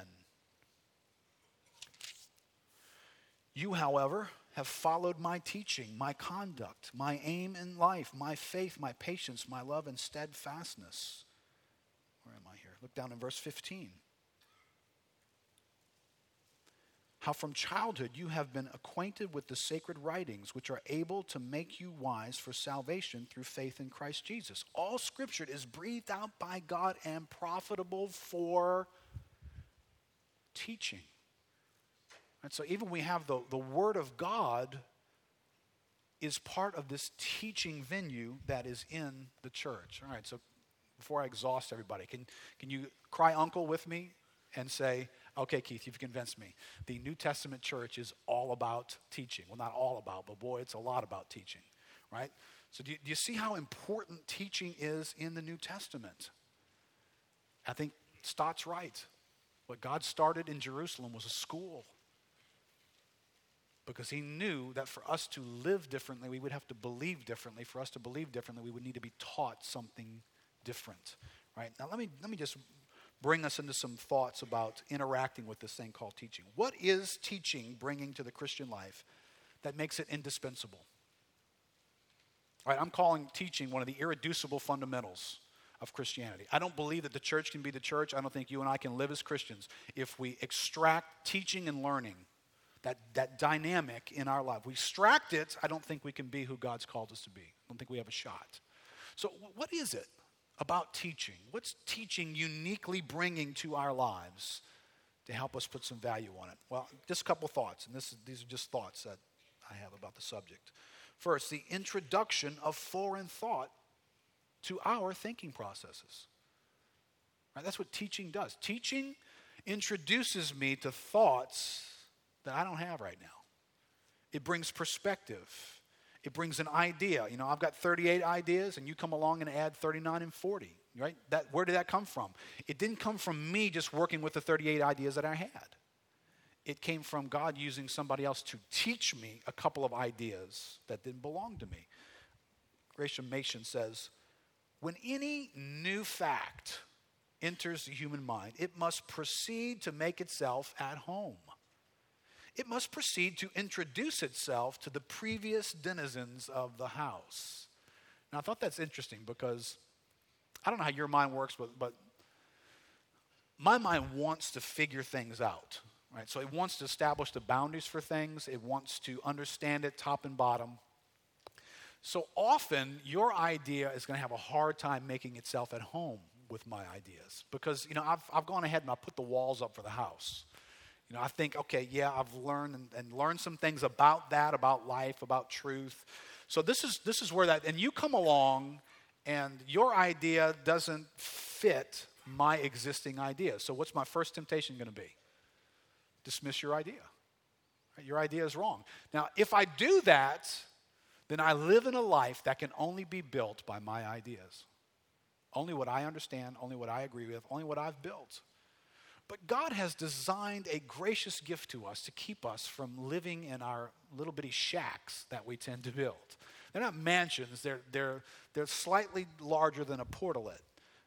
You, however, have followed my teaching, my conduct, my aim in life, my faith, my patience, my love, and steadfastness. Where am I here? Look down in verse 15. How from childhood you have been acquainted with the sacred writings, which are able to make you wise for salvation through faith in Christ Jesus. All scripture is breathed out by God and profitable for teaching. And so, even we have the, the Word of God is part of this teaching venue that is in the church. All right, so before I exhaust everybody, can, can you cry uncle with me and say, Okay, Keith, you've convinced me. The New Testament church is all about teaching. Well, not all about, but boy, it's a lot about teaching, right? So, do you, do you see how important teaching is in the New Testament? I think Stott's right. What God started in Jerusalem was a school. Because he knew that for us to live differently, we would have to believe differently. For us to believe differently, we would need to be taught something different. Right? Now, let me, let me just bring us into some thoughts about interacting with this thing called teaching. What is teaching bringing to the Christian life that makes it indispensable? All right, I'm calling teaching one of the irreducible fundamentals of Christianity. I don't believe that the church can be the church. I don't think you and I can live as Christians if we extract teaching and learning, that, that dynamic in our life. We extract it, I don't think we can be who God's called us to be. I don't think we have a shot. So, what is it? About teaching? What's teaching uniquely bringing to our lives to help us put some value on it? Well, just a couple thoughts, and this these are just thoughts that I have about the subject. First, the introduction of foreign thought to our thinking processes. Right? That's what teaching does. Teaching introduces me to thoughts that I don't have right now. It brings perspective it brings an idea. You know, I've got 38 ideas, and you come along and add 39 and 40, right? That, where did that come from? It didn't come from me just working with the 38 ideas that I had. It came from God using somebody else to teach me a couple of ideas that didn't belong to me. Gresham Machen says, when any new fact enters the human mind, it must proceed to make itself at home it must proceed to introduce itself to the previous denizens of the house. Now, I thought that's interesting because I don't know how your mind works, but, but my mind wants to figure things out, right? So it wants to establish the boundaries for things, it wants to understand it top and bottom. So often, your idea is going to have a hard time making itself at home with my ideas because, you know, I've, I've gone ahead and I've put the walls up for the house. You know, I think, okay, yeah, I've learned and, and learned some things about that, about life, about truth. So this is this is where that and you come along and your idea doesn't fit my existing idea. So what's my first temptation going to be? Dismiss your idea. Your idea is wrong. Now, if I do that, then I live in a life that can only be built by my ideas. Only what I understand, only what I agree with, only what I've built. But God has designed a gracious gift to us to keep us from living in our little bitty shacks that we tend to build. They're not mansions, they're, they're, they're slightly larger than a portalet.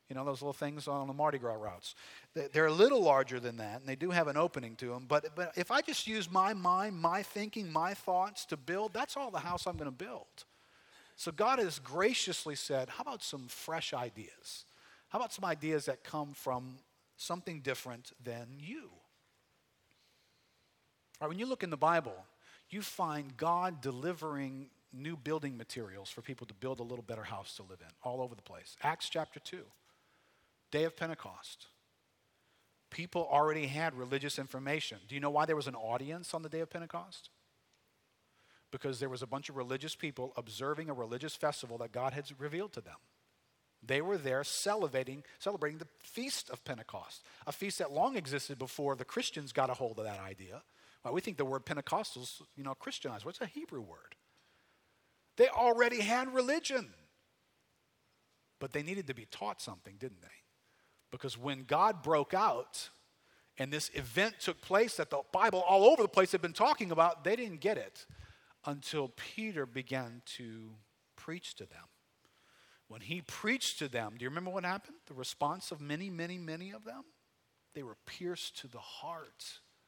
You know, those little things on the Mardi Gras routes. They're a little larger than that, and they do have an opening to them. But, but if I just use my mind, my thinking, my thoughts to build, that's all the house I'm going to build. So God has graciously said, How about some fresh ideas? How about some ideas that come from something different than you? All right, when you look in the Bible, you find God delivering new building materials for people to build a little better house to live in all over the place. Acts chapter 2, day of Pentecost. People already had religious information. Do you know why there was an audience on the day of Pentecost? Because there was a bunch of religious people observing a religious festival that God had revealed to them. They were there celebrating, celebrating the feast of Pentecost, a feast that long existed before the Christians got a hold of that idea. Well, we think the word Pentecostals, you know, Christianized. What's a Hebrew word? They already had religion. But they needed to be taught something, didn't they? Because when God broke out and this event took place that the Bible all over the place had been talking about, they didn't get it until Peter began to preach to them. When he preached to them, do you remember what happened? The response of many, many, many of them? They were pierced to the heart.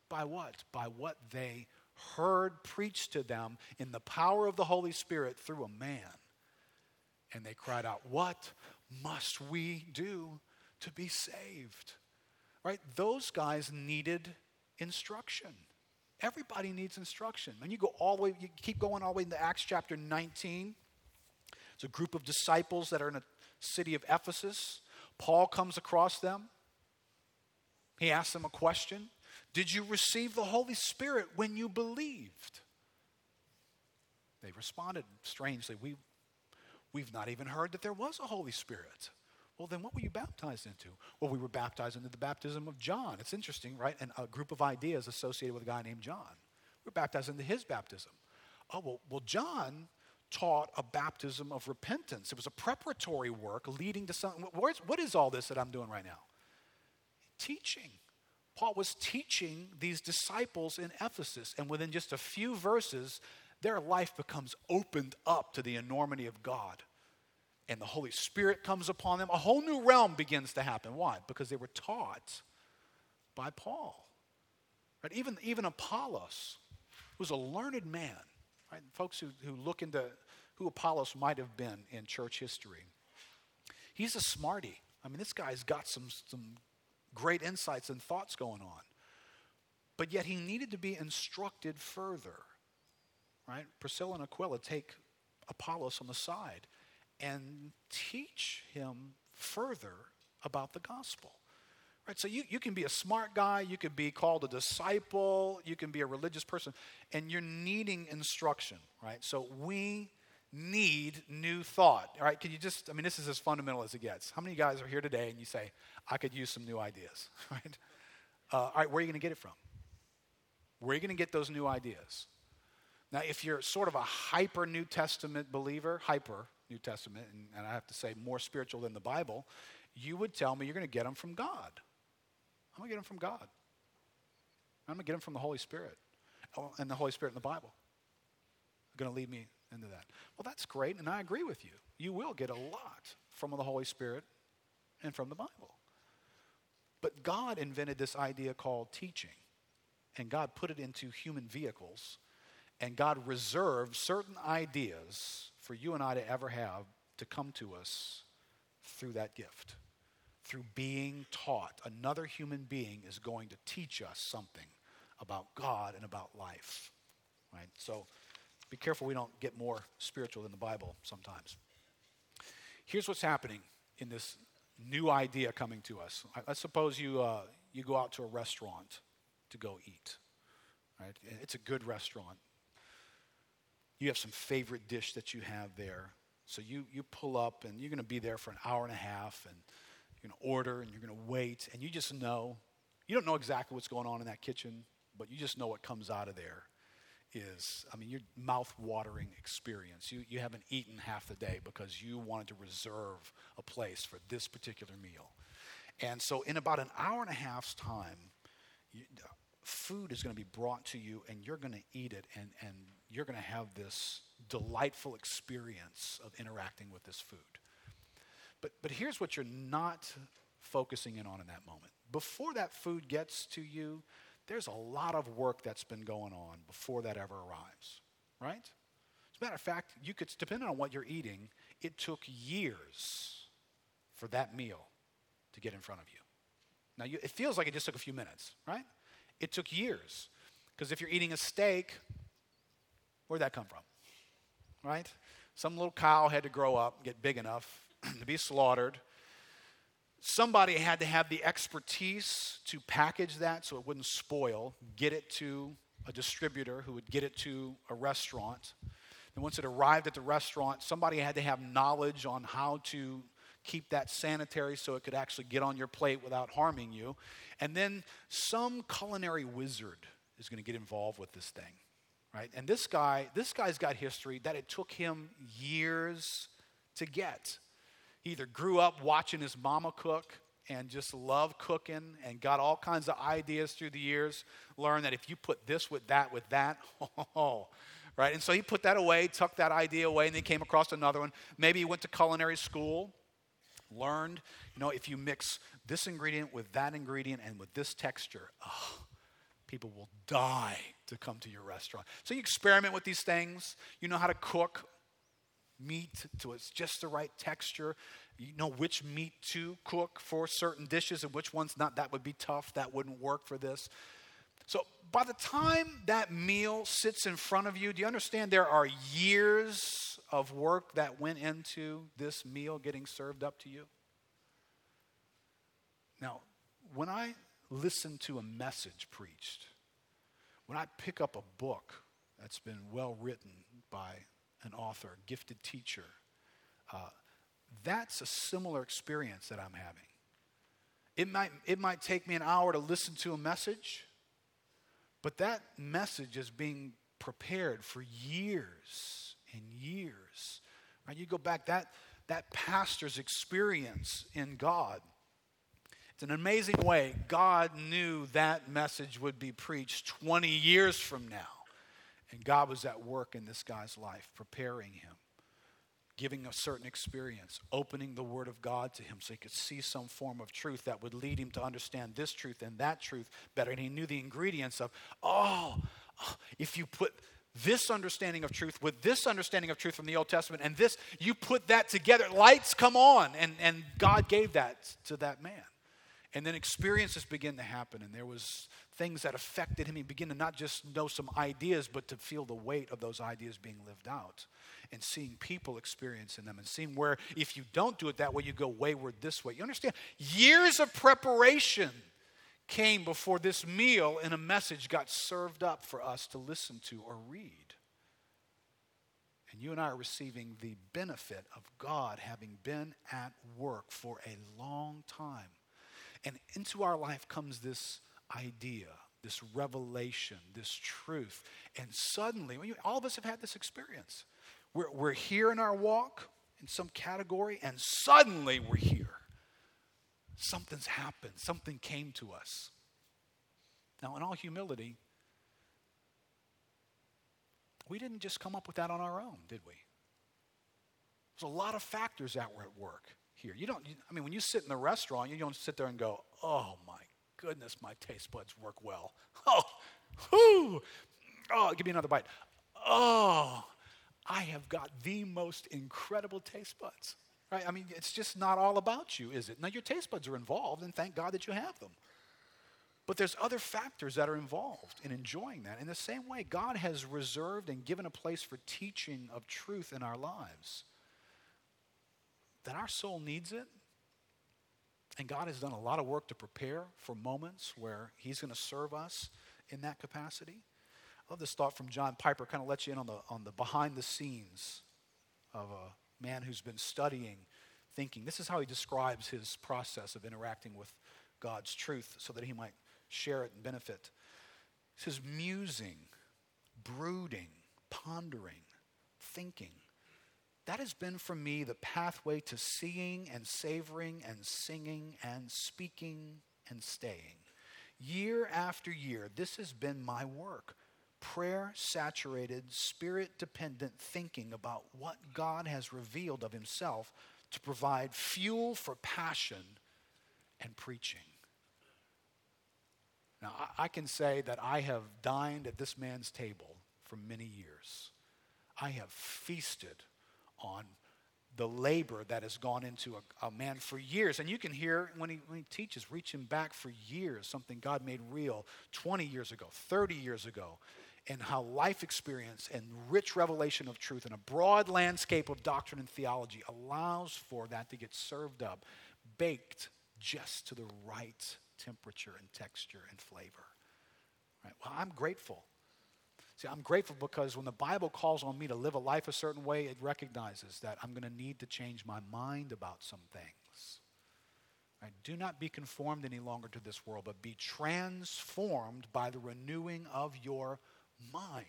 By what? By what they heard preached to them in the power of the Holy Spirit through a man. And they cried out, What must we do to be saved? Right? Those guys needed instruction. Everybody needs instruction. And you go all the way, you keep going all the way into Acts chapter 19. It's a group of disciples that are in a city of Ephesus. Paul comes across them. He asks them a question did you receive the Holy Spirit when you believed? They responded strangely, we, We've not even heard that there was a Holy Spirit. Well, then what were you baptized into? Well, we were baptized into the baptism of John. It's interesting, right? And a group of ideas associated with a guy named John. We're baptized into his baptism. Oh, well, well John taught a baptism of repentance. It was a preparatory work leading to something. what is all this that I'm doing right now? Teaching. Paul was teaching these disciples in Ephesus, and within just a few verses, their life becomes opened up to the enormity of God. And the Holy Spirit comes upon them. A whole new realm begins to happen. Why? Because they were taught by Paul. Right? Even, even Apollos was a learned man. Right? Folks who, who look into who Apollos might have been in church history. He's a smarty. I mean, this guy's got some, some great insights and thoughts going on. But yet he needed to be instructed further. Right? Priscilla and Aquila take Apollos on the side and teach him further about the gospel. Right? So you, you can be a smart guy, you could be called a disciple, you can be a religious person, and you're needing instruction, right? So we need new thought. All right, can you just, I mean, this is as fundamental as it gets. How many guys are here today and you say, I could use some new ideas, right? Uh, all right, where are you going to get it from? Where are you going to get those new ideas? Now, if you're sort of a hyper New Testament believer, hyper New Testament, and, and I have to say more spiritual than the Bible, you would tell me you're going to get them from God. I'm going to get them from God. I'm going to get them from the Holy Spirit oh, and the Holy Spirit in the Bible. are Going to lead me into that. Well, that's great, and I agree with you. You will get a lot from the Holy Spirit and from the Bible. But God invented this idea called teaching, and God put it into human vehicles, and God reserved certain ideas for you and I to ever have to come to us through that gift. Through being taught, another human being is going to teach us something about God and about life. Right? So, be careful we don't get more spiritual than the Bible sometimes. Here's what's happening in this new idea coming to us. Let's suppose you, uh, you go out to a restaurant to go eat. Right? It's a good restaurant. You have some favorite dish that you have there. So you, you pull up and you're going to be there for an hour and a half and you're going to order and you're going to wait and you just know. You don't know exactly what's going on in that kitchen, but you just know what comes out of there is, I mean, your mouth-watering experience. You, you haven't eaten half the day because you wanted to reserve a place for this particular meal. And so, in about an hour and a half's time, you, uh, food is going to be brought to you, and you're going to eat it, and, and you're going to have this delightful experience of interacting with this food. But, but here's what you're not focusing in on in that moment. Before that food gets to you, there's a lot of work that's been going on before that ever arrives, right? As a matter of fact, you could, depending on what you're eating, it took years for that meal to get in front of you. Now, you, it feels like it just took a few minutes, right? It took years. Because if you're eating a steak, where'd that come from? Right? Some little cow had to grow up, get big enough to be slaughtered somebody had to have the expertise to package that so it wouldn't spoil, get it to a distributor who would get it to a restaurant. And once it arrived at the restaurant, somebody had to have knowledge on how to keep that sanitary so it could actually get on your plate without harming you. And then some culinary wizard is going to get involved with this thing, right? And this guy, this guy's got history that it took him years to get. He either grew up watching his mama cook and just loved cooking and got all kinds of ideas through the years, learned that if you put this with that with that, oh, right? And so he put that away, tucked that idea away, and then came across another one. Maybe he went to culinary school, learned, you know, if you mix this ingredient with that ingredient and with this texture, oh, people will die to come to your restaurant. So you experiment with these things. You know how to cook meat to it's just the right texture. You know which meat to cook for certain dishes and which ones not. That would be tough. That wouldn't work for this. So by the time that meal sits in front of you, do you understand there are years of work that went into this meal getting served up to you? Now, when I listen to a message preached, when I pick up a book that's been well written by an author, gifted teacher. Uh, that's a similar experience that I'm having. It might, it might take me an hour to listen to a message, but that message is being prepared for years and years. Right? You go back, that, that pastor's experience in God. It's an amazing way God knew that message would be preached 20 years from now. And God was at work in this guy's life, preparing him, giving a certain experience, opening the Word of God to him so he could see some form of truth that would lead him to understand this truth and that truth better. And he knew the ingredients of, oh, if you put this understanding of truth with this understanding of truth from the Old Testament and this, you put that together, lights come on. And, and God gave that to that man. And then experiences begin to happen, and there was things that affected him. He began to not just know some ideas, but to feel the weight of those ideas being lived out and seeing people experiencing them and seeing where, if you don't do it that way, you go wayward this way. You understand? Years of preparation came before this meal and a message got served up for us to listen to or read. And you and I are receiving the benefit of God having been at work for a long time and into our life comes this idea, this revelation, this truth. And suddenly, all of us have had this experience. We're, we're here in our walk in some category, and suddenly we're here. Something's happened, something came to us. Now, in all humility, we didn't just come up with that on our own, did we? There's a lot of factors that were at work here. You don't, I mean, when you sit in the restaurant, you don't sit there and go, oh my goodness, my taste buds work well. Oh, whoo, oh, give me another bite. Oh, I have got the most incredible taste buds. Right? I mean, it's just not all about you, is it? Now, your taste buds are involved, and thank God that you have them. But there's other factors that are involved in enjoying that. In the same way, God has reserved and given a place for teaching of truth in our lives that our soul needs it. And God has done a lot of work to prepare for moments where He's going to serve us in that capacity. I love this thought from John Piper, kind of lets you in on the, on the behind the scenes of a man who's been studying, thinking. This is how he describes his process of interacting with God's truth so that he might share it and benefit. He says, musing, brooding, pondering, thinking that has been for me the pathway to seeing and savoring and singing and speaking and staying. Year after year, this has been my work. Prayer saturated, spirit dependent thinking about what God has revealed of Himself to provide fuel for passion and preaching. Now, I can say that I have dined at this man's table for many years. I have feasted on the labor that has gone into a, a, man for years. And you can hear when he, when he teaches, reaching back for years, something God made real 20 years ago, 30 years ago, and how life experience and rich revelation of truth and a broad landscape of doctrine and theology allows for that to get served up, baked just to the right temperature and texture and flavor. Right? Well, I'm grateful. See, I'm grateful because when the Bible calls on me to live a life a certain way, it recognizes that I'm going to need to change my mind about some things. Right? Do not be conformed any longer to this world, but be transformed by the renewing of your mind.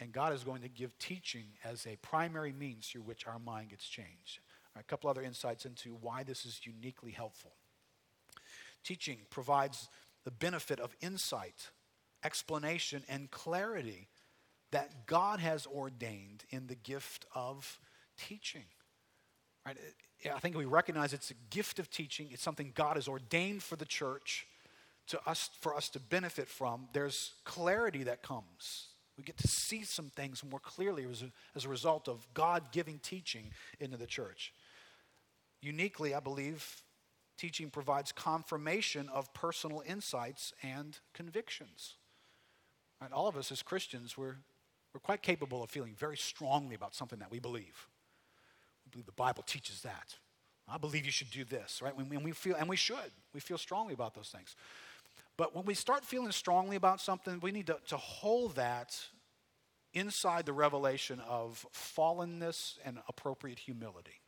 And God is going to give teaching as a primary means through which our mind gets changed. Right, a couple other insights into why this is uniquely helpful. Teaching provides the benefit of insight, explanation, and clarity that God has ordained in the gift of teaching. Right? I think we recognize it's a gift of teaching. It's something God has ordained for the church to us for us to benefit from. There's clarity that comes. We get to see some things more clearly as a, as a result of God giving teaching into the church. Uniquely, I believe teaching provides confirmation of personal insights and convictions. And all of us as Christians, we're, we're quite capable of feeling very strongly about something that we believe. We believe the Bible teaches that. I believe you should do this, right? When we feel, and we should, we feel strongly about those things. But when we start feeling strongly about something, we need to, to hold that inside the revelation of fallenness and appropriate humility.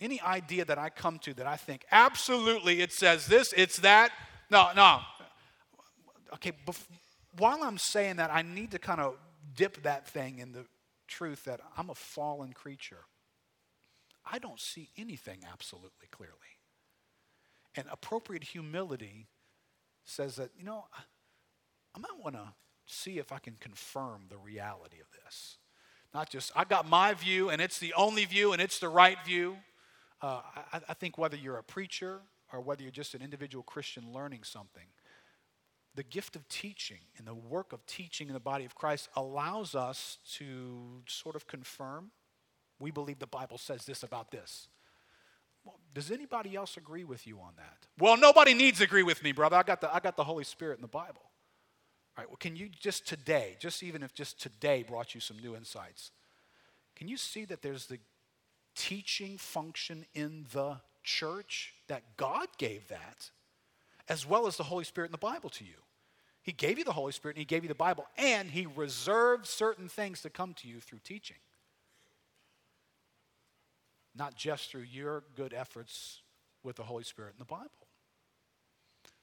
Any idea that I come to that I think, absolutely, it says this, it's that. No, no. Okay, bef- while I'm saying that, I need to kind of dip that thing in the truth that I'm a fallen creature. I don't see anything absolutely clearly. And appropriate humility says that, you know, I might want to see if I can confirm the reality of this. Not just, I've got my view and it's the only view and it's the right view. Uh, I, I think whether you're a preacher or whether you're just an individual Christian learning something, the gift of teaching and the work of teaching in the body of Christ allows us to sort of confirm we believe the Bible says this about this. Well, does anybody else agree with you on that? Well, nobody needs to agree with me, brother. I got the, I got the Holy Spirit in the Bible. All right, well, can you just today, just even if just today brought you some new insights, can you see that there's the teaching function in the church that God gave that, as well as the Holy Spirit and the Bible to you. He gave you the Holy Spirit and He gave you the Bible, and He reserved certain things to come to you through teaching. Not just through your good efforts with the Holy Spirit and the Bible.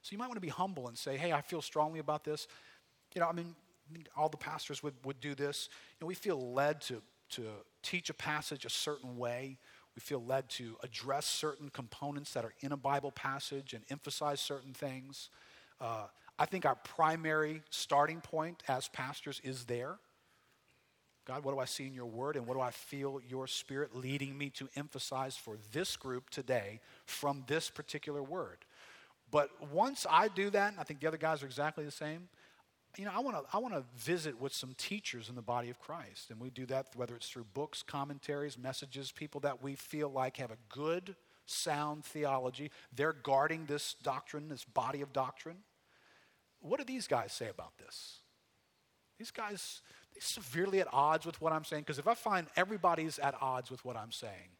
So you might want to be humble and say, hey, I feel strongly about this. You know, I mean, all the pastors would, would do this. You know, we feel led to to teach a passage a certain way. We feel led to address certain components that are in a Bible passage and emphasize certain things. Uh, I think our primary starting point as pastors is there. God, what do I see in your word, and what do I feel your spirit leading me to emphasize for this group today from this particular word? But once I do that, I think the other guys are exactly the same you know, I want to I want to visit with some teachers in the body of Christ, and we do that whether it's through books, commentaries, messages, people that we feel like have a good, sound theology. They're guarding this doctrine, this body of doctrine. What do these guys say about this? These guys they're severely at odds with what I'm saying because if I find everybody's at odds with what I'm saying,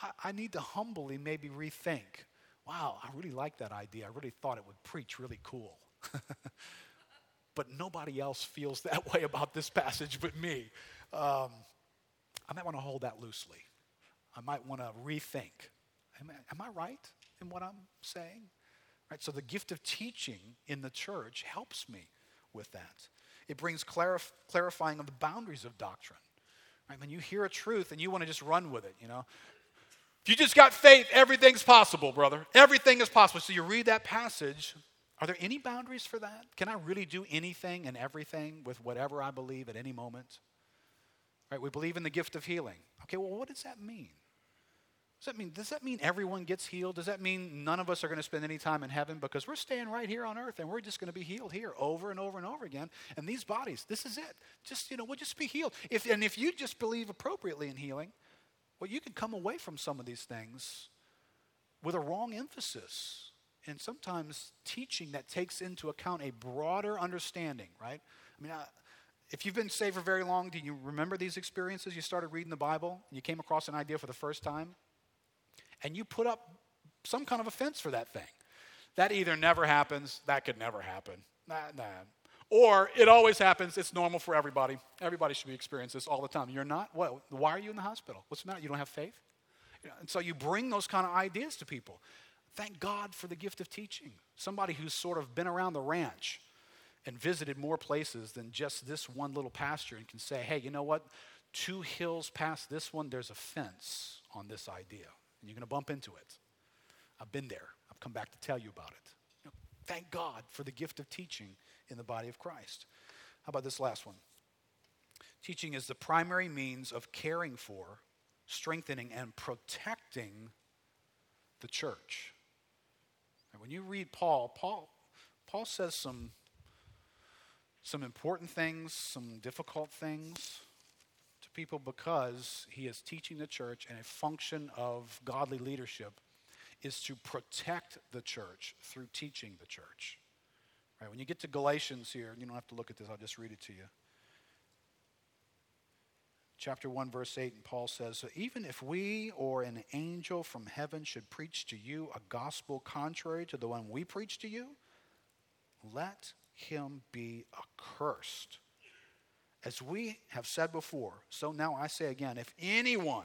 I, I need to humbly maybe rethink. Wow, I really like that idea. I really thought it would preach really cool. but nobody else feels that way about this passage but me. Um, I might want to hold that loosely. I might want to rethink. Am I, am I right in what I'm saying? Right. So the gift of teaching in the church helps me with that. It brings clarif- clarifying of the boundaries of doctrine. Right? When you hear a truth and you want to just run with it, you know. If you just got faith, everything's possible, brother. Everything is possible. So you read that passage. Are there any boundaries for that? Can I really do anything and everything with whatever I believe at any moment? Right? We believe in the gift of healing. Okay, well, what does that mean? Does that mean does that mean everyone gets healed? Does that mean none of us are going to spend any time in heaven because we're staying right here on earth and we're just going to be healed here over and over and over again? And these bodies, this is it. Just you know, we'll just be healed. If and if you just believe appropriately in healing, well, you can come away from some of these things with a wrong emphasis and sometimes teaching that takes into account a broader understanding. Right? I mean. I, if you've been saved for very long, do you remember these experiences? You started reading the Bible and you came across an idea for the first time and you put up some kind of offense for that thing. That either never happens, that could never happen. Nah, nah. Or it always happens, it's normal for everybody. Everybody should be experiencing this all the time. You're not? What? Why are you in the hospital? What's the matter? You don't have faith? You know, and so you bring those kind of ideas to people. Thank God for the gift of teaching. Somebody who's sort of been around the ranch and visited more places than just this one little pasture and can say, hey, you know what? Two hills past this one, there's a fence on this idea and you're going to bump into it. I've been there. I've come back to tell you about it. You know, thank God for the gift of teaching in the body of Christ. How about this last one? Teaching is the primary means of caring for, strengthening, and protecting the church. When you read Paul, Paul, Paul says some, some important things, some difficult things to people because he is teaching the church, and a function of godly leadership is to protect the church through teaching the church. Right? When you get to Galatians here, you don't have to look at this, I'll just read it to you. Chapter 1, verse 8, and Paul says, So even if we or an angel from heaven should preach to you a gospel contrary to the one we preach to you, let him be accursed. As we have said before, so now I say again if anyone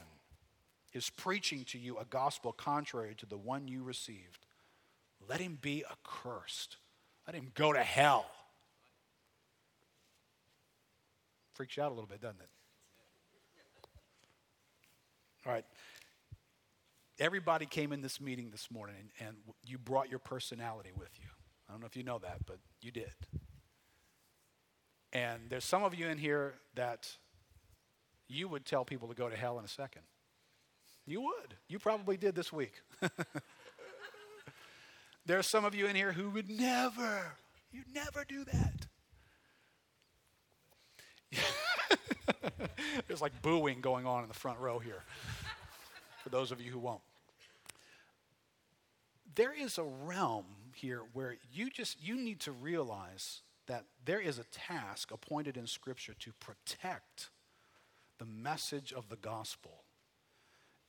is preaching to you a gospel contrary to the one you received, let him be accursed. Let him go to hell. Freaks you out a little bit, doesn't it? All right. Everybody came in this meeting this morning and, and you brought your personality with you. I don't know if you know that, but you did. And there's some of you in here that you would tell people to go to hell in a second. You would. You probably did this week. There's some of you in here who would never, you'd never do that. There's like booing going on in the front row here for those of you who won't. There is a realm here where you just you need to realize that there is a task appointed in Scripture to protect the message of the gospel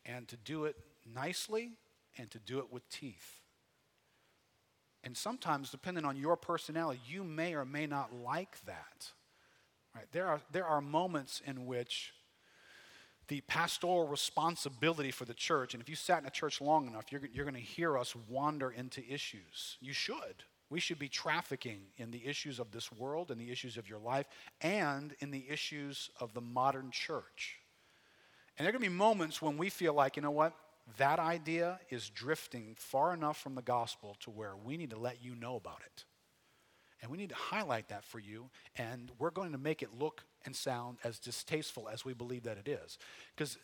and to do it nicely and to do it with teeth. And sometimes, depending on your personality, you may or may not like that. Right? There, are, there are moments in which the pastoral responsibility for the church, and if you sat in a church long enough, you're, you're going to hear us wander into issues. You should. We should be trafficking in the issues of this world and the issues of your life and in the issues of the modern church. And there are going to be moments when we feel like, you know what? That idea is drifting far enough from the gospel to where we need to let you know about it. And we need to highlight that for you, and we're going to make it look and sound as distasteful as we believe that it is. Because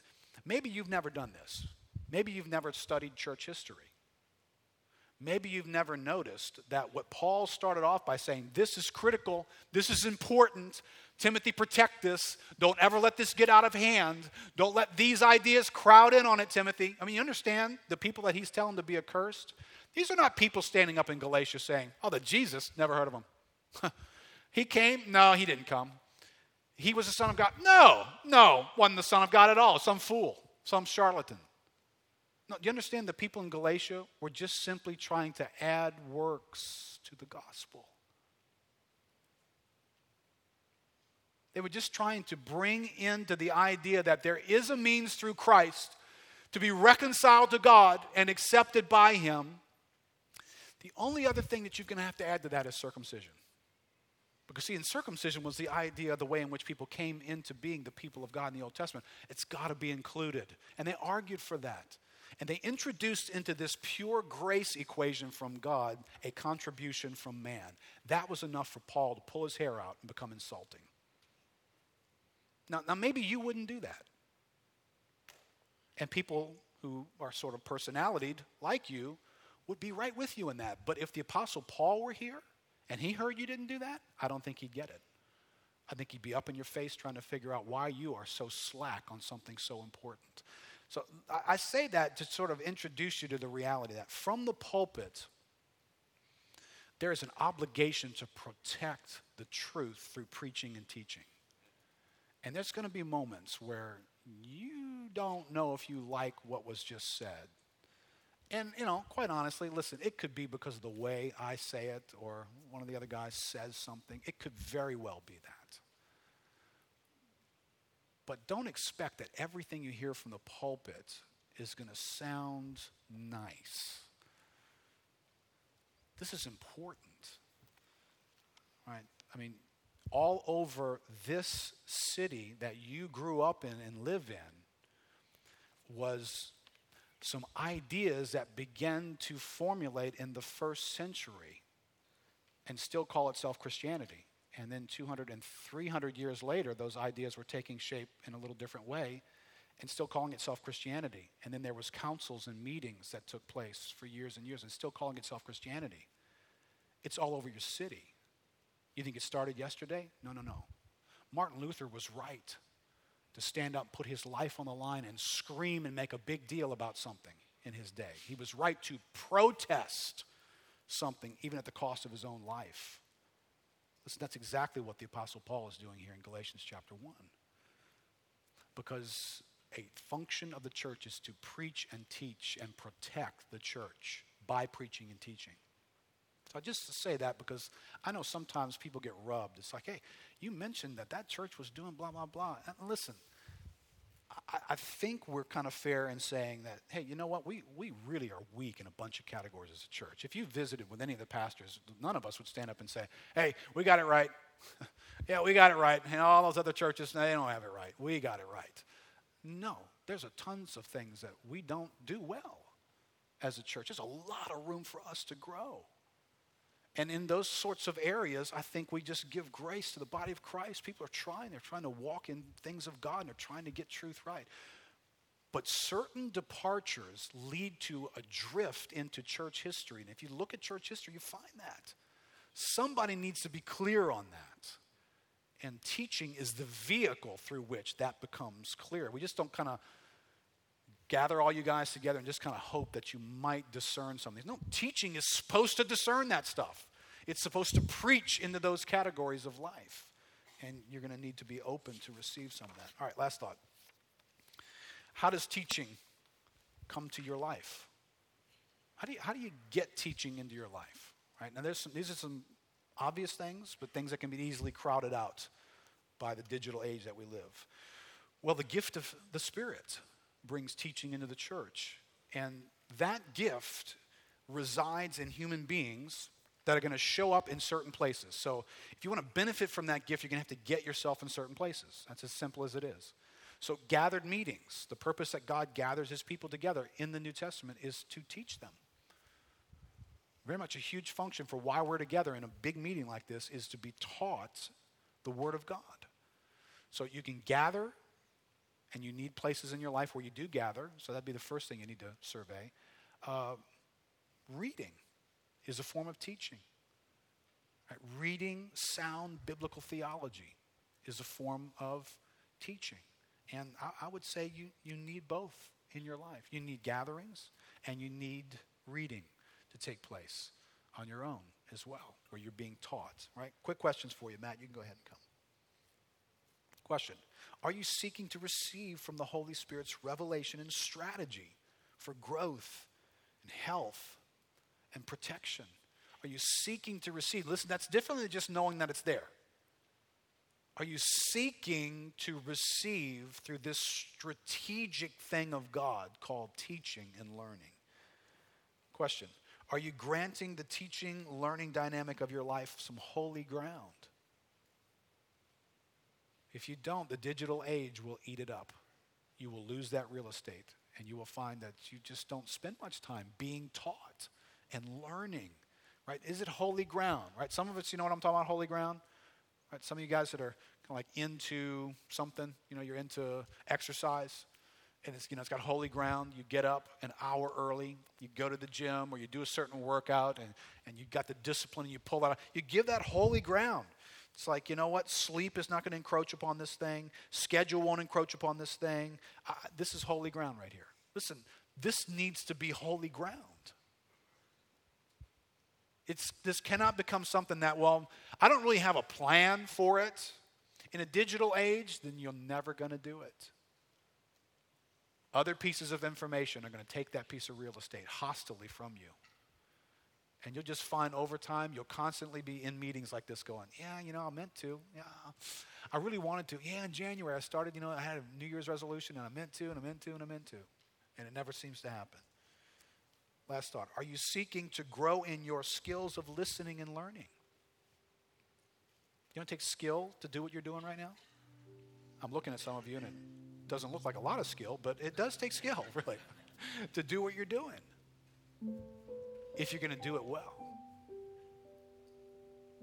maybe you've never done this. Maybe you've never studied church history. Maybe you've never noticed that what Paul started off by saying, this is critical, this is important. Timothy, protect this. Don't ever let this get out of hand. Don't let these ideas crowd in on it, Timothy. I mean, you understand the people that he's telling to be accursed? These are not people standing up in Galatia saying, oh, the Jesus, never heard of him. he came? No, he didn't come. He was the Son of God? No, no, wasn't the Son of God at all. Some fool, some charlatan. No, do you understand the people in Galatia were just simply trying to add works to the gospel? They were just trying to bring into the idea that there is a means through Christ to be reconciled to God and accepted by Him. The only other thing that you're going to have to add to that is circumcision. Because, see, in circumcision was the idea, the way in which people came into being the people of God in the Old Testament. It's got to be included. And they argued for that. And they introduced into this pure grace equation from God a contribution from man. That was enough for Paul to pull his hair out and become insulting. Now, now maybe you wouldn't do that. And people who are sort of personalitied like you would be right with you in that. But if the Apostle Paul were here and he heard you didn't do that, I don't think he'd get it. I think he'd be up in your face trying to figure out why you are so slack on something so important. So I say that to sort of introduce you to the reality that from the pulpit, there is an obligation to protect the truth through preaching and teaching. And there's going to be moments where you don't know if you like what was just said. And, you know, quite honestly, listen, it could be because of the way I say it or one of the other guys says something. It could very well be that. But don't expect that everything you hear from the pulpit is going to sound nice. This is important. Right? I mean, all over this city that you grew up in and live in was some ideas that began to formulate in the first century and still call itself Christianity. And then 200 and 300 years later, those ideas were taking shape in a little different way and still calling itself Christianity. And then there was councils and meetings that took place for years and years and still calling itself Christianity. It's all over your city. You think it started yesterday? No, no, no. Martin Luther was right to stand up, put his life on the line, and scream and make a big deal about something in his day. He was right to protest something, even at the cost of his own life. Listen, that's exactly what the Apostle Paul is doing here in Galatians chapter 1. Because a function of the church is to preach and teach and protect the church by preaching and teaching. So just to say that because I know sometimes people get rubbed. It's like, hey, you mentioned that that church was doing blah, blah, blah. And listen, I, I think we're kind of fair in saying that, hey, you know what? We, we really are weak in a bunch of categories as a church. If you visited with any of the pastors, none of us would stand up and say, hey, we got it right. yeah, we got it right. And all those other churches, they don't have it right. We got it right. No, there's a tons of things that we don't do well as a church. There's a lot of room for us to grow. And in those sorts of areas, I think we just give grace to the body of Christ. People are trying, they're trying to walk in things of God, and they're trying to get truth right. But certain departures lead to a drift into church history. And if you look at church history, you find that. Somebody needs to be clear on that. And teaching is the vehicle through which that becomes clear. We just don't kind of gather all you guys together and just kind of hope that you might discern something. No, teaching is supposed to discern that stuff. It's supposed to preach into those categories of life. And you're going to need to be open to receive some of that. All right, last thought. How does teaching come to your life? How do you, how do you get teaching into your life? Right now, there's some, these are some obvious things, but things that can be easily crowded out by the digital age that we live. Well, the gift of the Spirit brings teaching into the church. And that gift resides in human beings that are going to show up in certain places. So if you want to benefit from that gift, you're going to have to get yourself in certain places. That's as simple as it is. So, gathered meetings, the purpose that God gathers his people together in the New Testament is to teach them. Very much a huge function for why we're together in a big meeting like this is to be taught the Word of God. So, you can gather and you need places in your life where you do gather, so that'd be the first thing you need to survey. Uh, reading is a form of teaching. Right? Reading sound biblical theology is a form of teaching. And I, I would say you, you need both in your life. You need gatherings and you need reading to take place on your own as well, where you're being taught. Right? Quick questions for you, Matt. You can go ahead and come. Question Are you seeking to receive from the Holy Spirit's revelation and strategy for growth and health and protection? Are you seeking to receive? Listen, that's different than just knowing that it's there. Are you seeking to receive through this strategic thing of God called teaching and learning? Question Are you granting the teaching learning dynamic of your life some holy ground? If you don't, the digital age will eat it up. You will lose that real estate, and you will find that you just don't spend much time being taught and learning. Right? Is it holy ground? Right? Some of us, you know what I'm talking about, holy ground? Right? Some of you guys that are kind of like into something, you know, you're into exercise and it's you know it's got holy ground you get up an hour early you go to the gym or you do a certain workout and, and you got the discipline and you pull that out you give that holy ground it's like you know what? Sleep is not going to encroach upon this thing. Schedule won't encroach upon this thing. Uh, this is holy ground right here. Listen this needs to be holy ground. It's, this cannot become something that well i don't really have a plan for it. In a digital age then you're never going to do it. Other pieces of information are going to take that piece of real estate hostily from you. And you'll just find over time, you'll constantly be in meetings like this going, Yeah, you know, I meant to. Yeah, I really wanted to. Yeah, in January, I started, you know, I had a New Year's resolution, and I meant to, and I meant to, and I meant to. And it never seems to happen. Last thought Are you seeking to grow in your skills of listening and learning? You don't take skill to do what you're doing right now? I'm looking at some of you, and it doesn't look like a lot of skill, but it does take skill, really, to do what you're doing if you're going to do it well.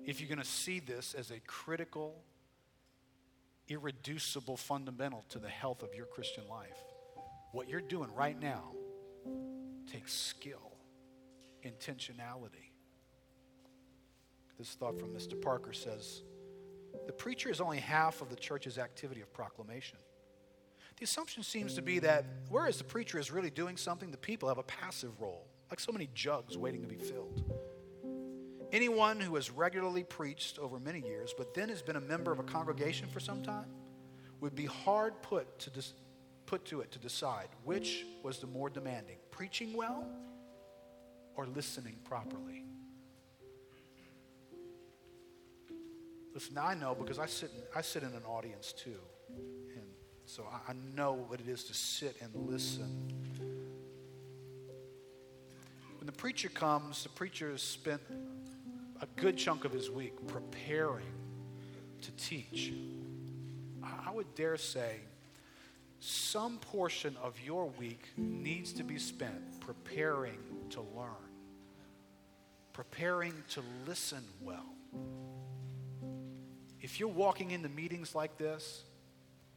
If you're going to see this as a critical, irreducible fundamental to the health of your Christian life, what you're doing right now takes skill, intentionality. This thought from Mr. Parker says the preacher is only half of the church's activity of proclamation. The assumption seems to be that whereas the preacher is really doing something, the people have a passive role, like so many jugs waiting to be filled. Anyone who has regularly preached over many years, but then has been a member of a congregation for some time, would be hard put to, dis- put to it to decide which was the more demanding preaching well or listening properly. Listen, I know because I sit in, I sit in an audience too. And so I, I know what it is to sit and listen. Preacher comes, the preacher has spent a good chunk of his week preparing to teach. I would dare say some portion of your week needs to be spent preparing to learn, preparing to listen well. If you're walking into meetings like this,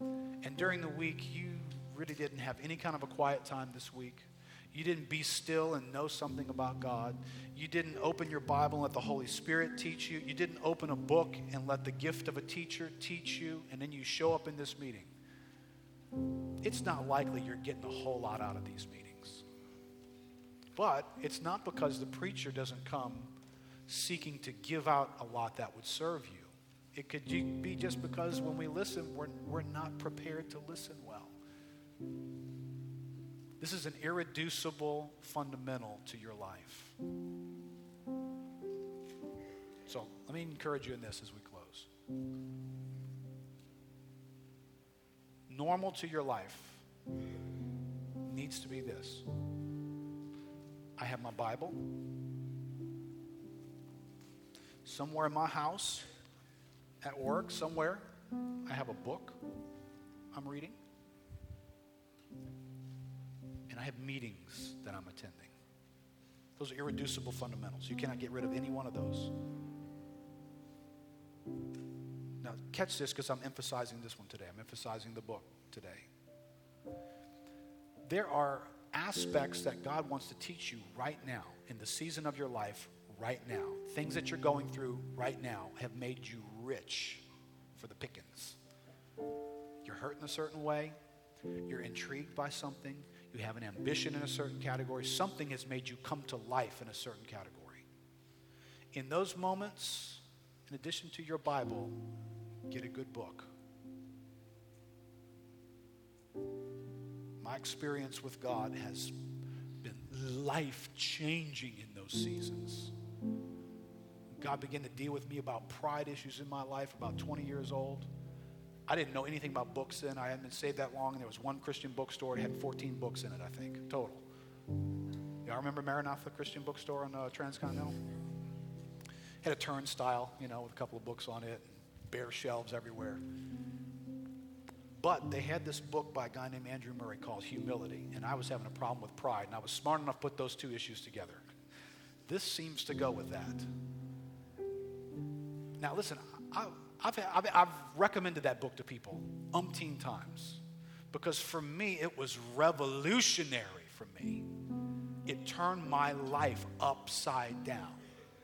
and during the week, you really didn't have any kind of a quiet time this week. You didn't be still and know something about God. You didn't open your Bible and let the Holy Spirit teach you. You didn't open a book and let the gift of a teacher teach you, and then you show up in this meeting. It's not likely you're getting a whole lot out of these meetings. But it's not because the preacher doesn't come seeking to give out a lot that would serve you. It could be just because when we listen, we're, we're not prepared to listen well. This is an irreducible fundamental to your life. So let me encourage you in this as we close. Normal to your life needs to be this I have my Bible. Somewhere in my house, at work somewhere, I have a book I'm reading. And I have meetings that I'm attending. Those are irreducible fundamentals. You cannot get rid of any one of those. Now, catch this because I'm emphasizing this one today. I'm emphasizing the book today. There are aspects that God wants to teach you right now in the season of your life right now, things that you're going through right now, have made you rich for the pickings. You're hurt in a certain way, you're intrigued by something, you have an ambition in a certain category, something has made you come to life in a certain category. In those moments, in addition to your Bible, get a good book. My experience with God has been life changing in those seasons. God began to deal with me about pride issues in my life about 20 years old. I didn't know anything about books then. I hadn't been saved that long, and there was one Christian bookstore. It had 14 books in it, I think, total. Y'all remember Maranatha Christian Bookstore on uh, Transcontinental? Had a turnstile, you know, with a couple of books on it, bare shelves everywhere. But they had this book by a guy named Andrew Murray called Humility, and I was having a problem with pride, and I was smart enough to put those two issues together. This seems to go with that. Now, listen, I, I've, I've, I've recommended that book to people umpteen times because for me, it was revolutionary for me. It turned my life upside down.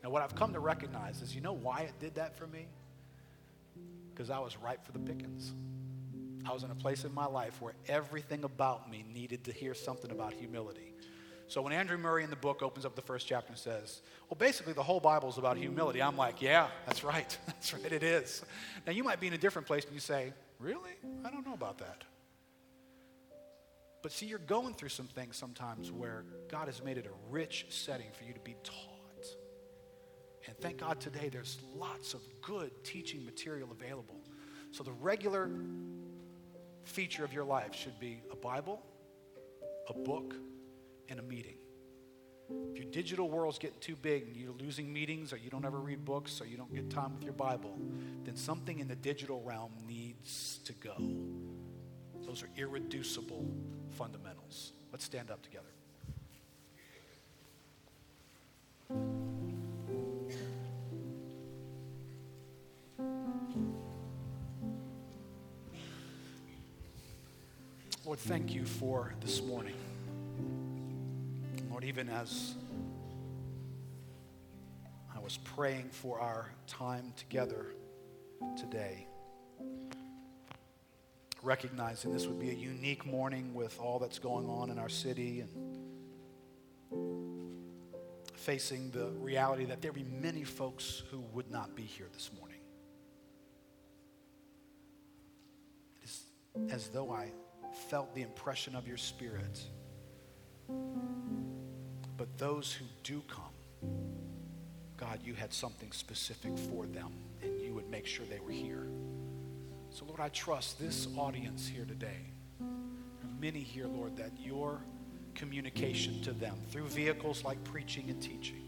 Now, what I've come to recognize is you know why it did that for me? Because I was ripe for the pickings. I was in a place in my life where everything about me needed to hear something about humility. So when Andrew Murray in the book opens up the first chapter and says, Well, basically the whole Bible is about humility, I'm like, Yeah, that's right. That's right, it is. Now you might be in a different place and you say, Really? I don't know about that. But see, you're going through some things sometimes where God has made it a rich setting for you to be taught. And thank God today there's lots of good teaching material available. So the regular feature of your life should be a Bible, a book, and a meeting. If your digital world's getting too big and you're losing meetings or you don't ever read books or you don't get time with your Bible, then something in the digital realm needs to go. Those are irreducible fundamentals. Let's stand up together. Lord, thank you for this morning. Lord, even as I was praying for our time together today, recognizing this would be a unique morning with all that's going on in our city and facing the reality that there'd be many folks who would not be here this morning. It is as though I felt the impression of your spirit. But those who do come, God, you had something specific for them, and you would make sure they were here. So, Lord, I trust this audience here today, many here, Lord, that your communication to them through vehicles like preaching and teaching,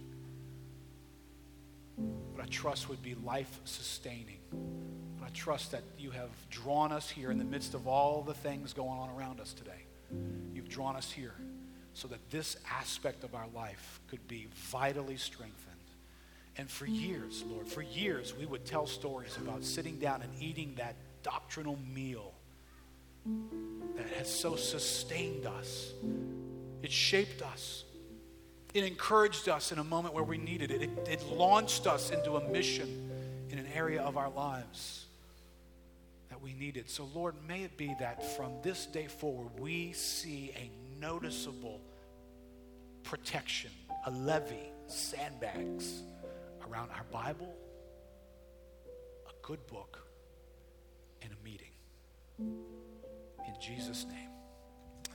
but I trust would be life sustaining I trust that you have drawn us here in the midst of all the things going on around us today. You've drawn us here so that this aspect of our life could be vitally strengthened. And for years, Lord, for years, we would tell stories about sitting down and eating that doctrinal meal that has so sustained us. It shaped us. It encouraged us in a moment where we needed it. It, it launched us into a mission in an area of our lives that we need it. So, Lord, may it be that from this day forward, we see a noticeable protection, a levee, sandbags around our Bible, a good book, and a meeting. In Jesus' name.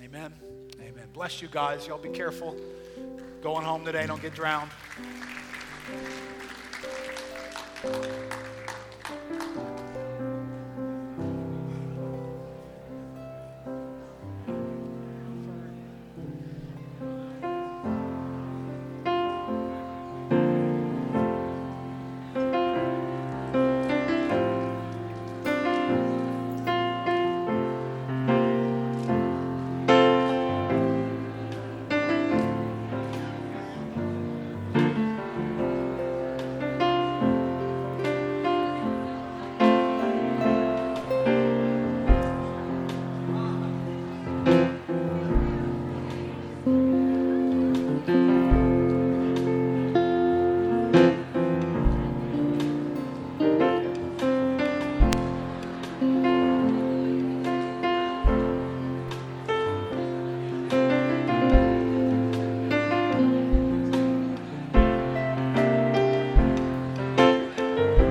Amen. Amen. Bless you guys. Y'all be careful. Going home today, don't get drowned.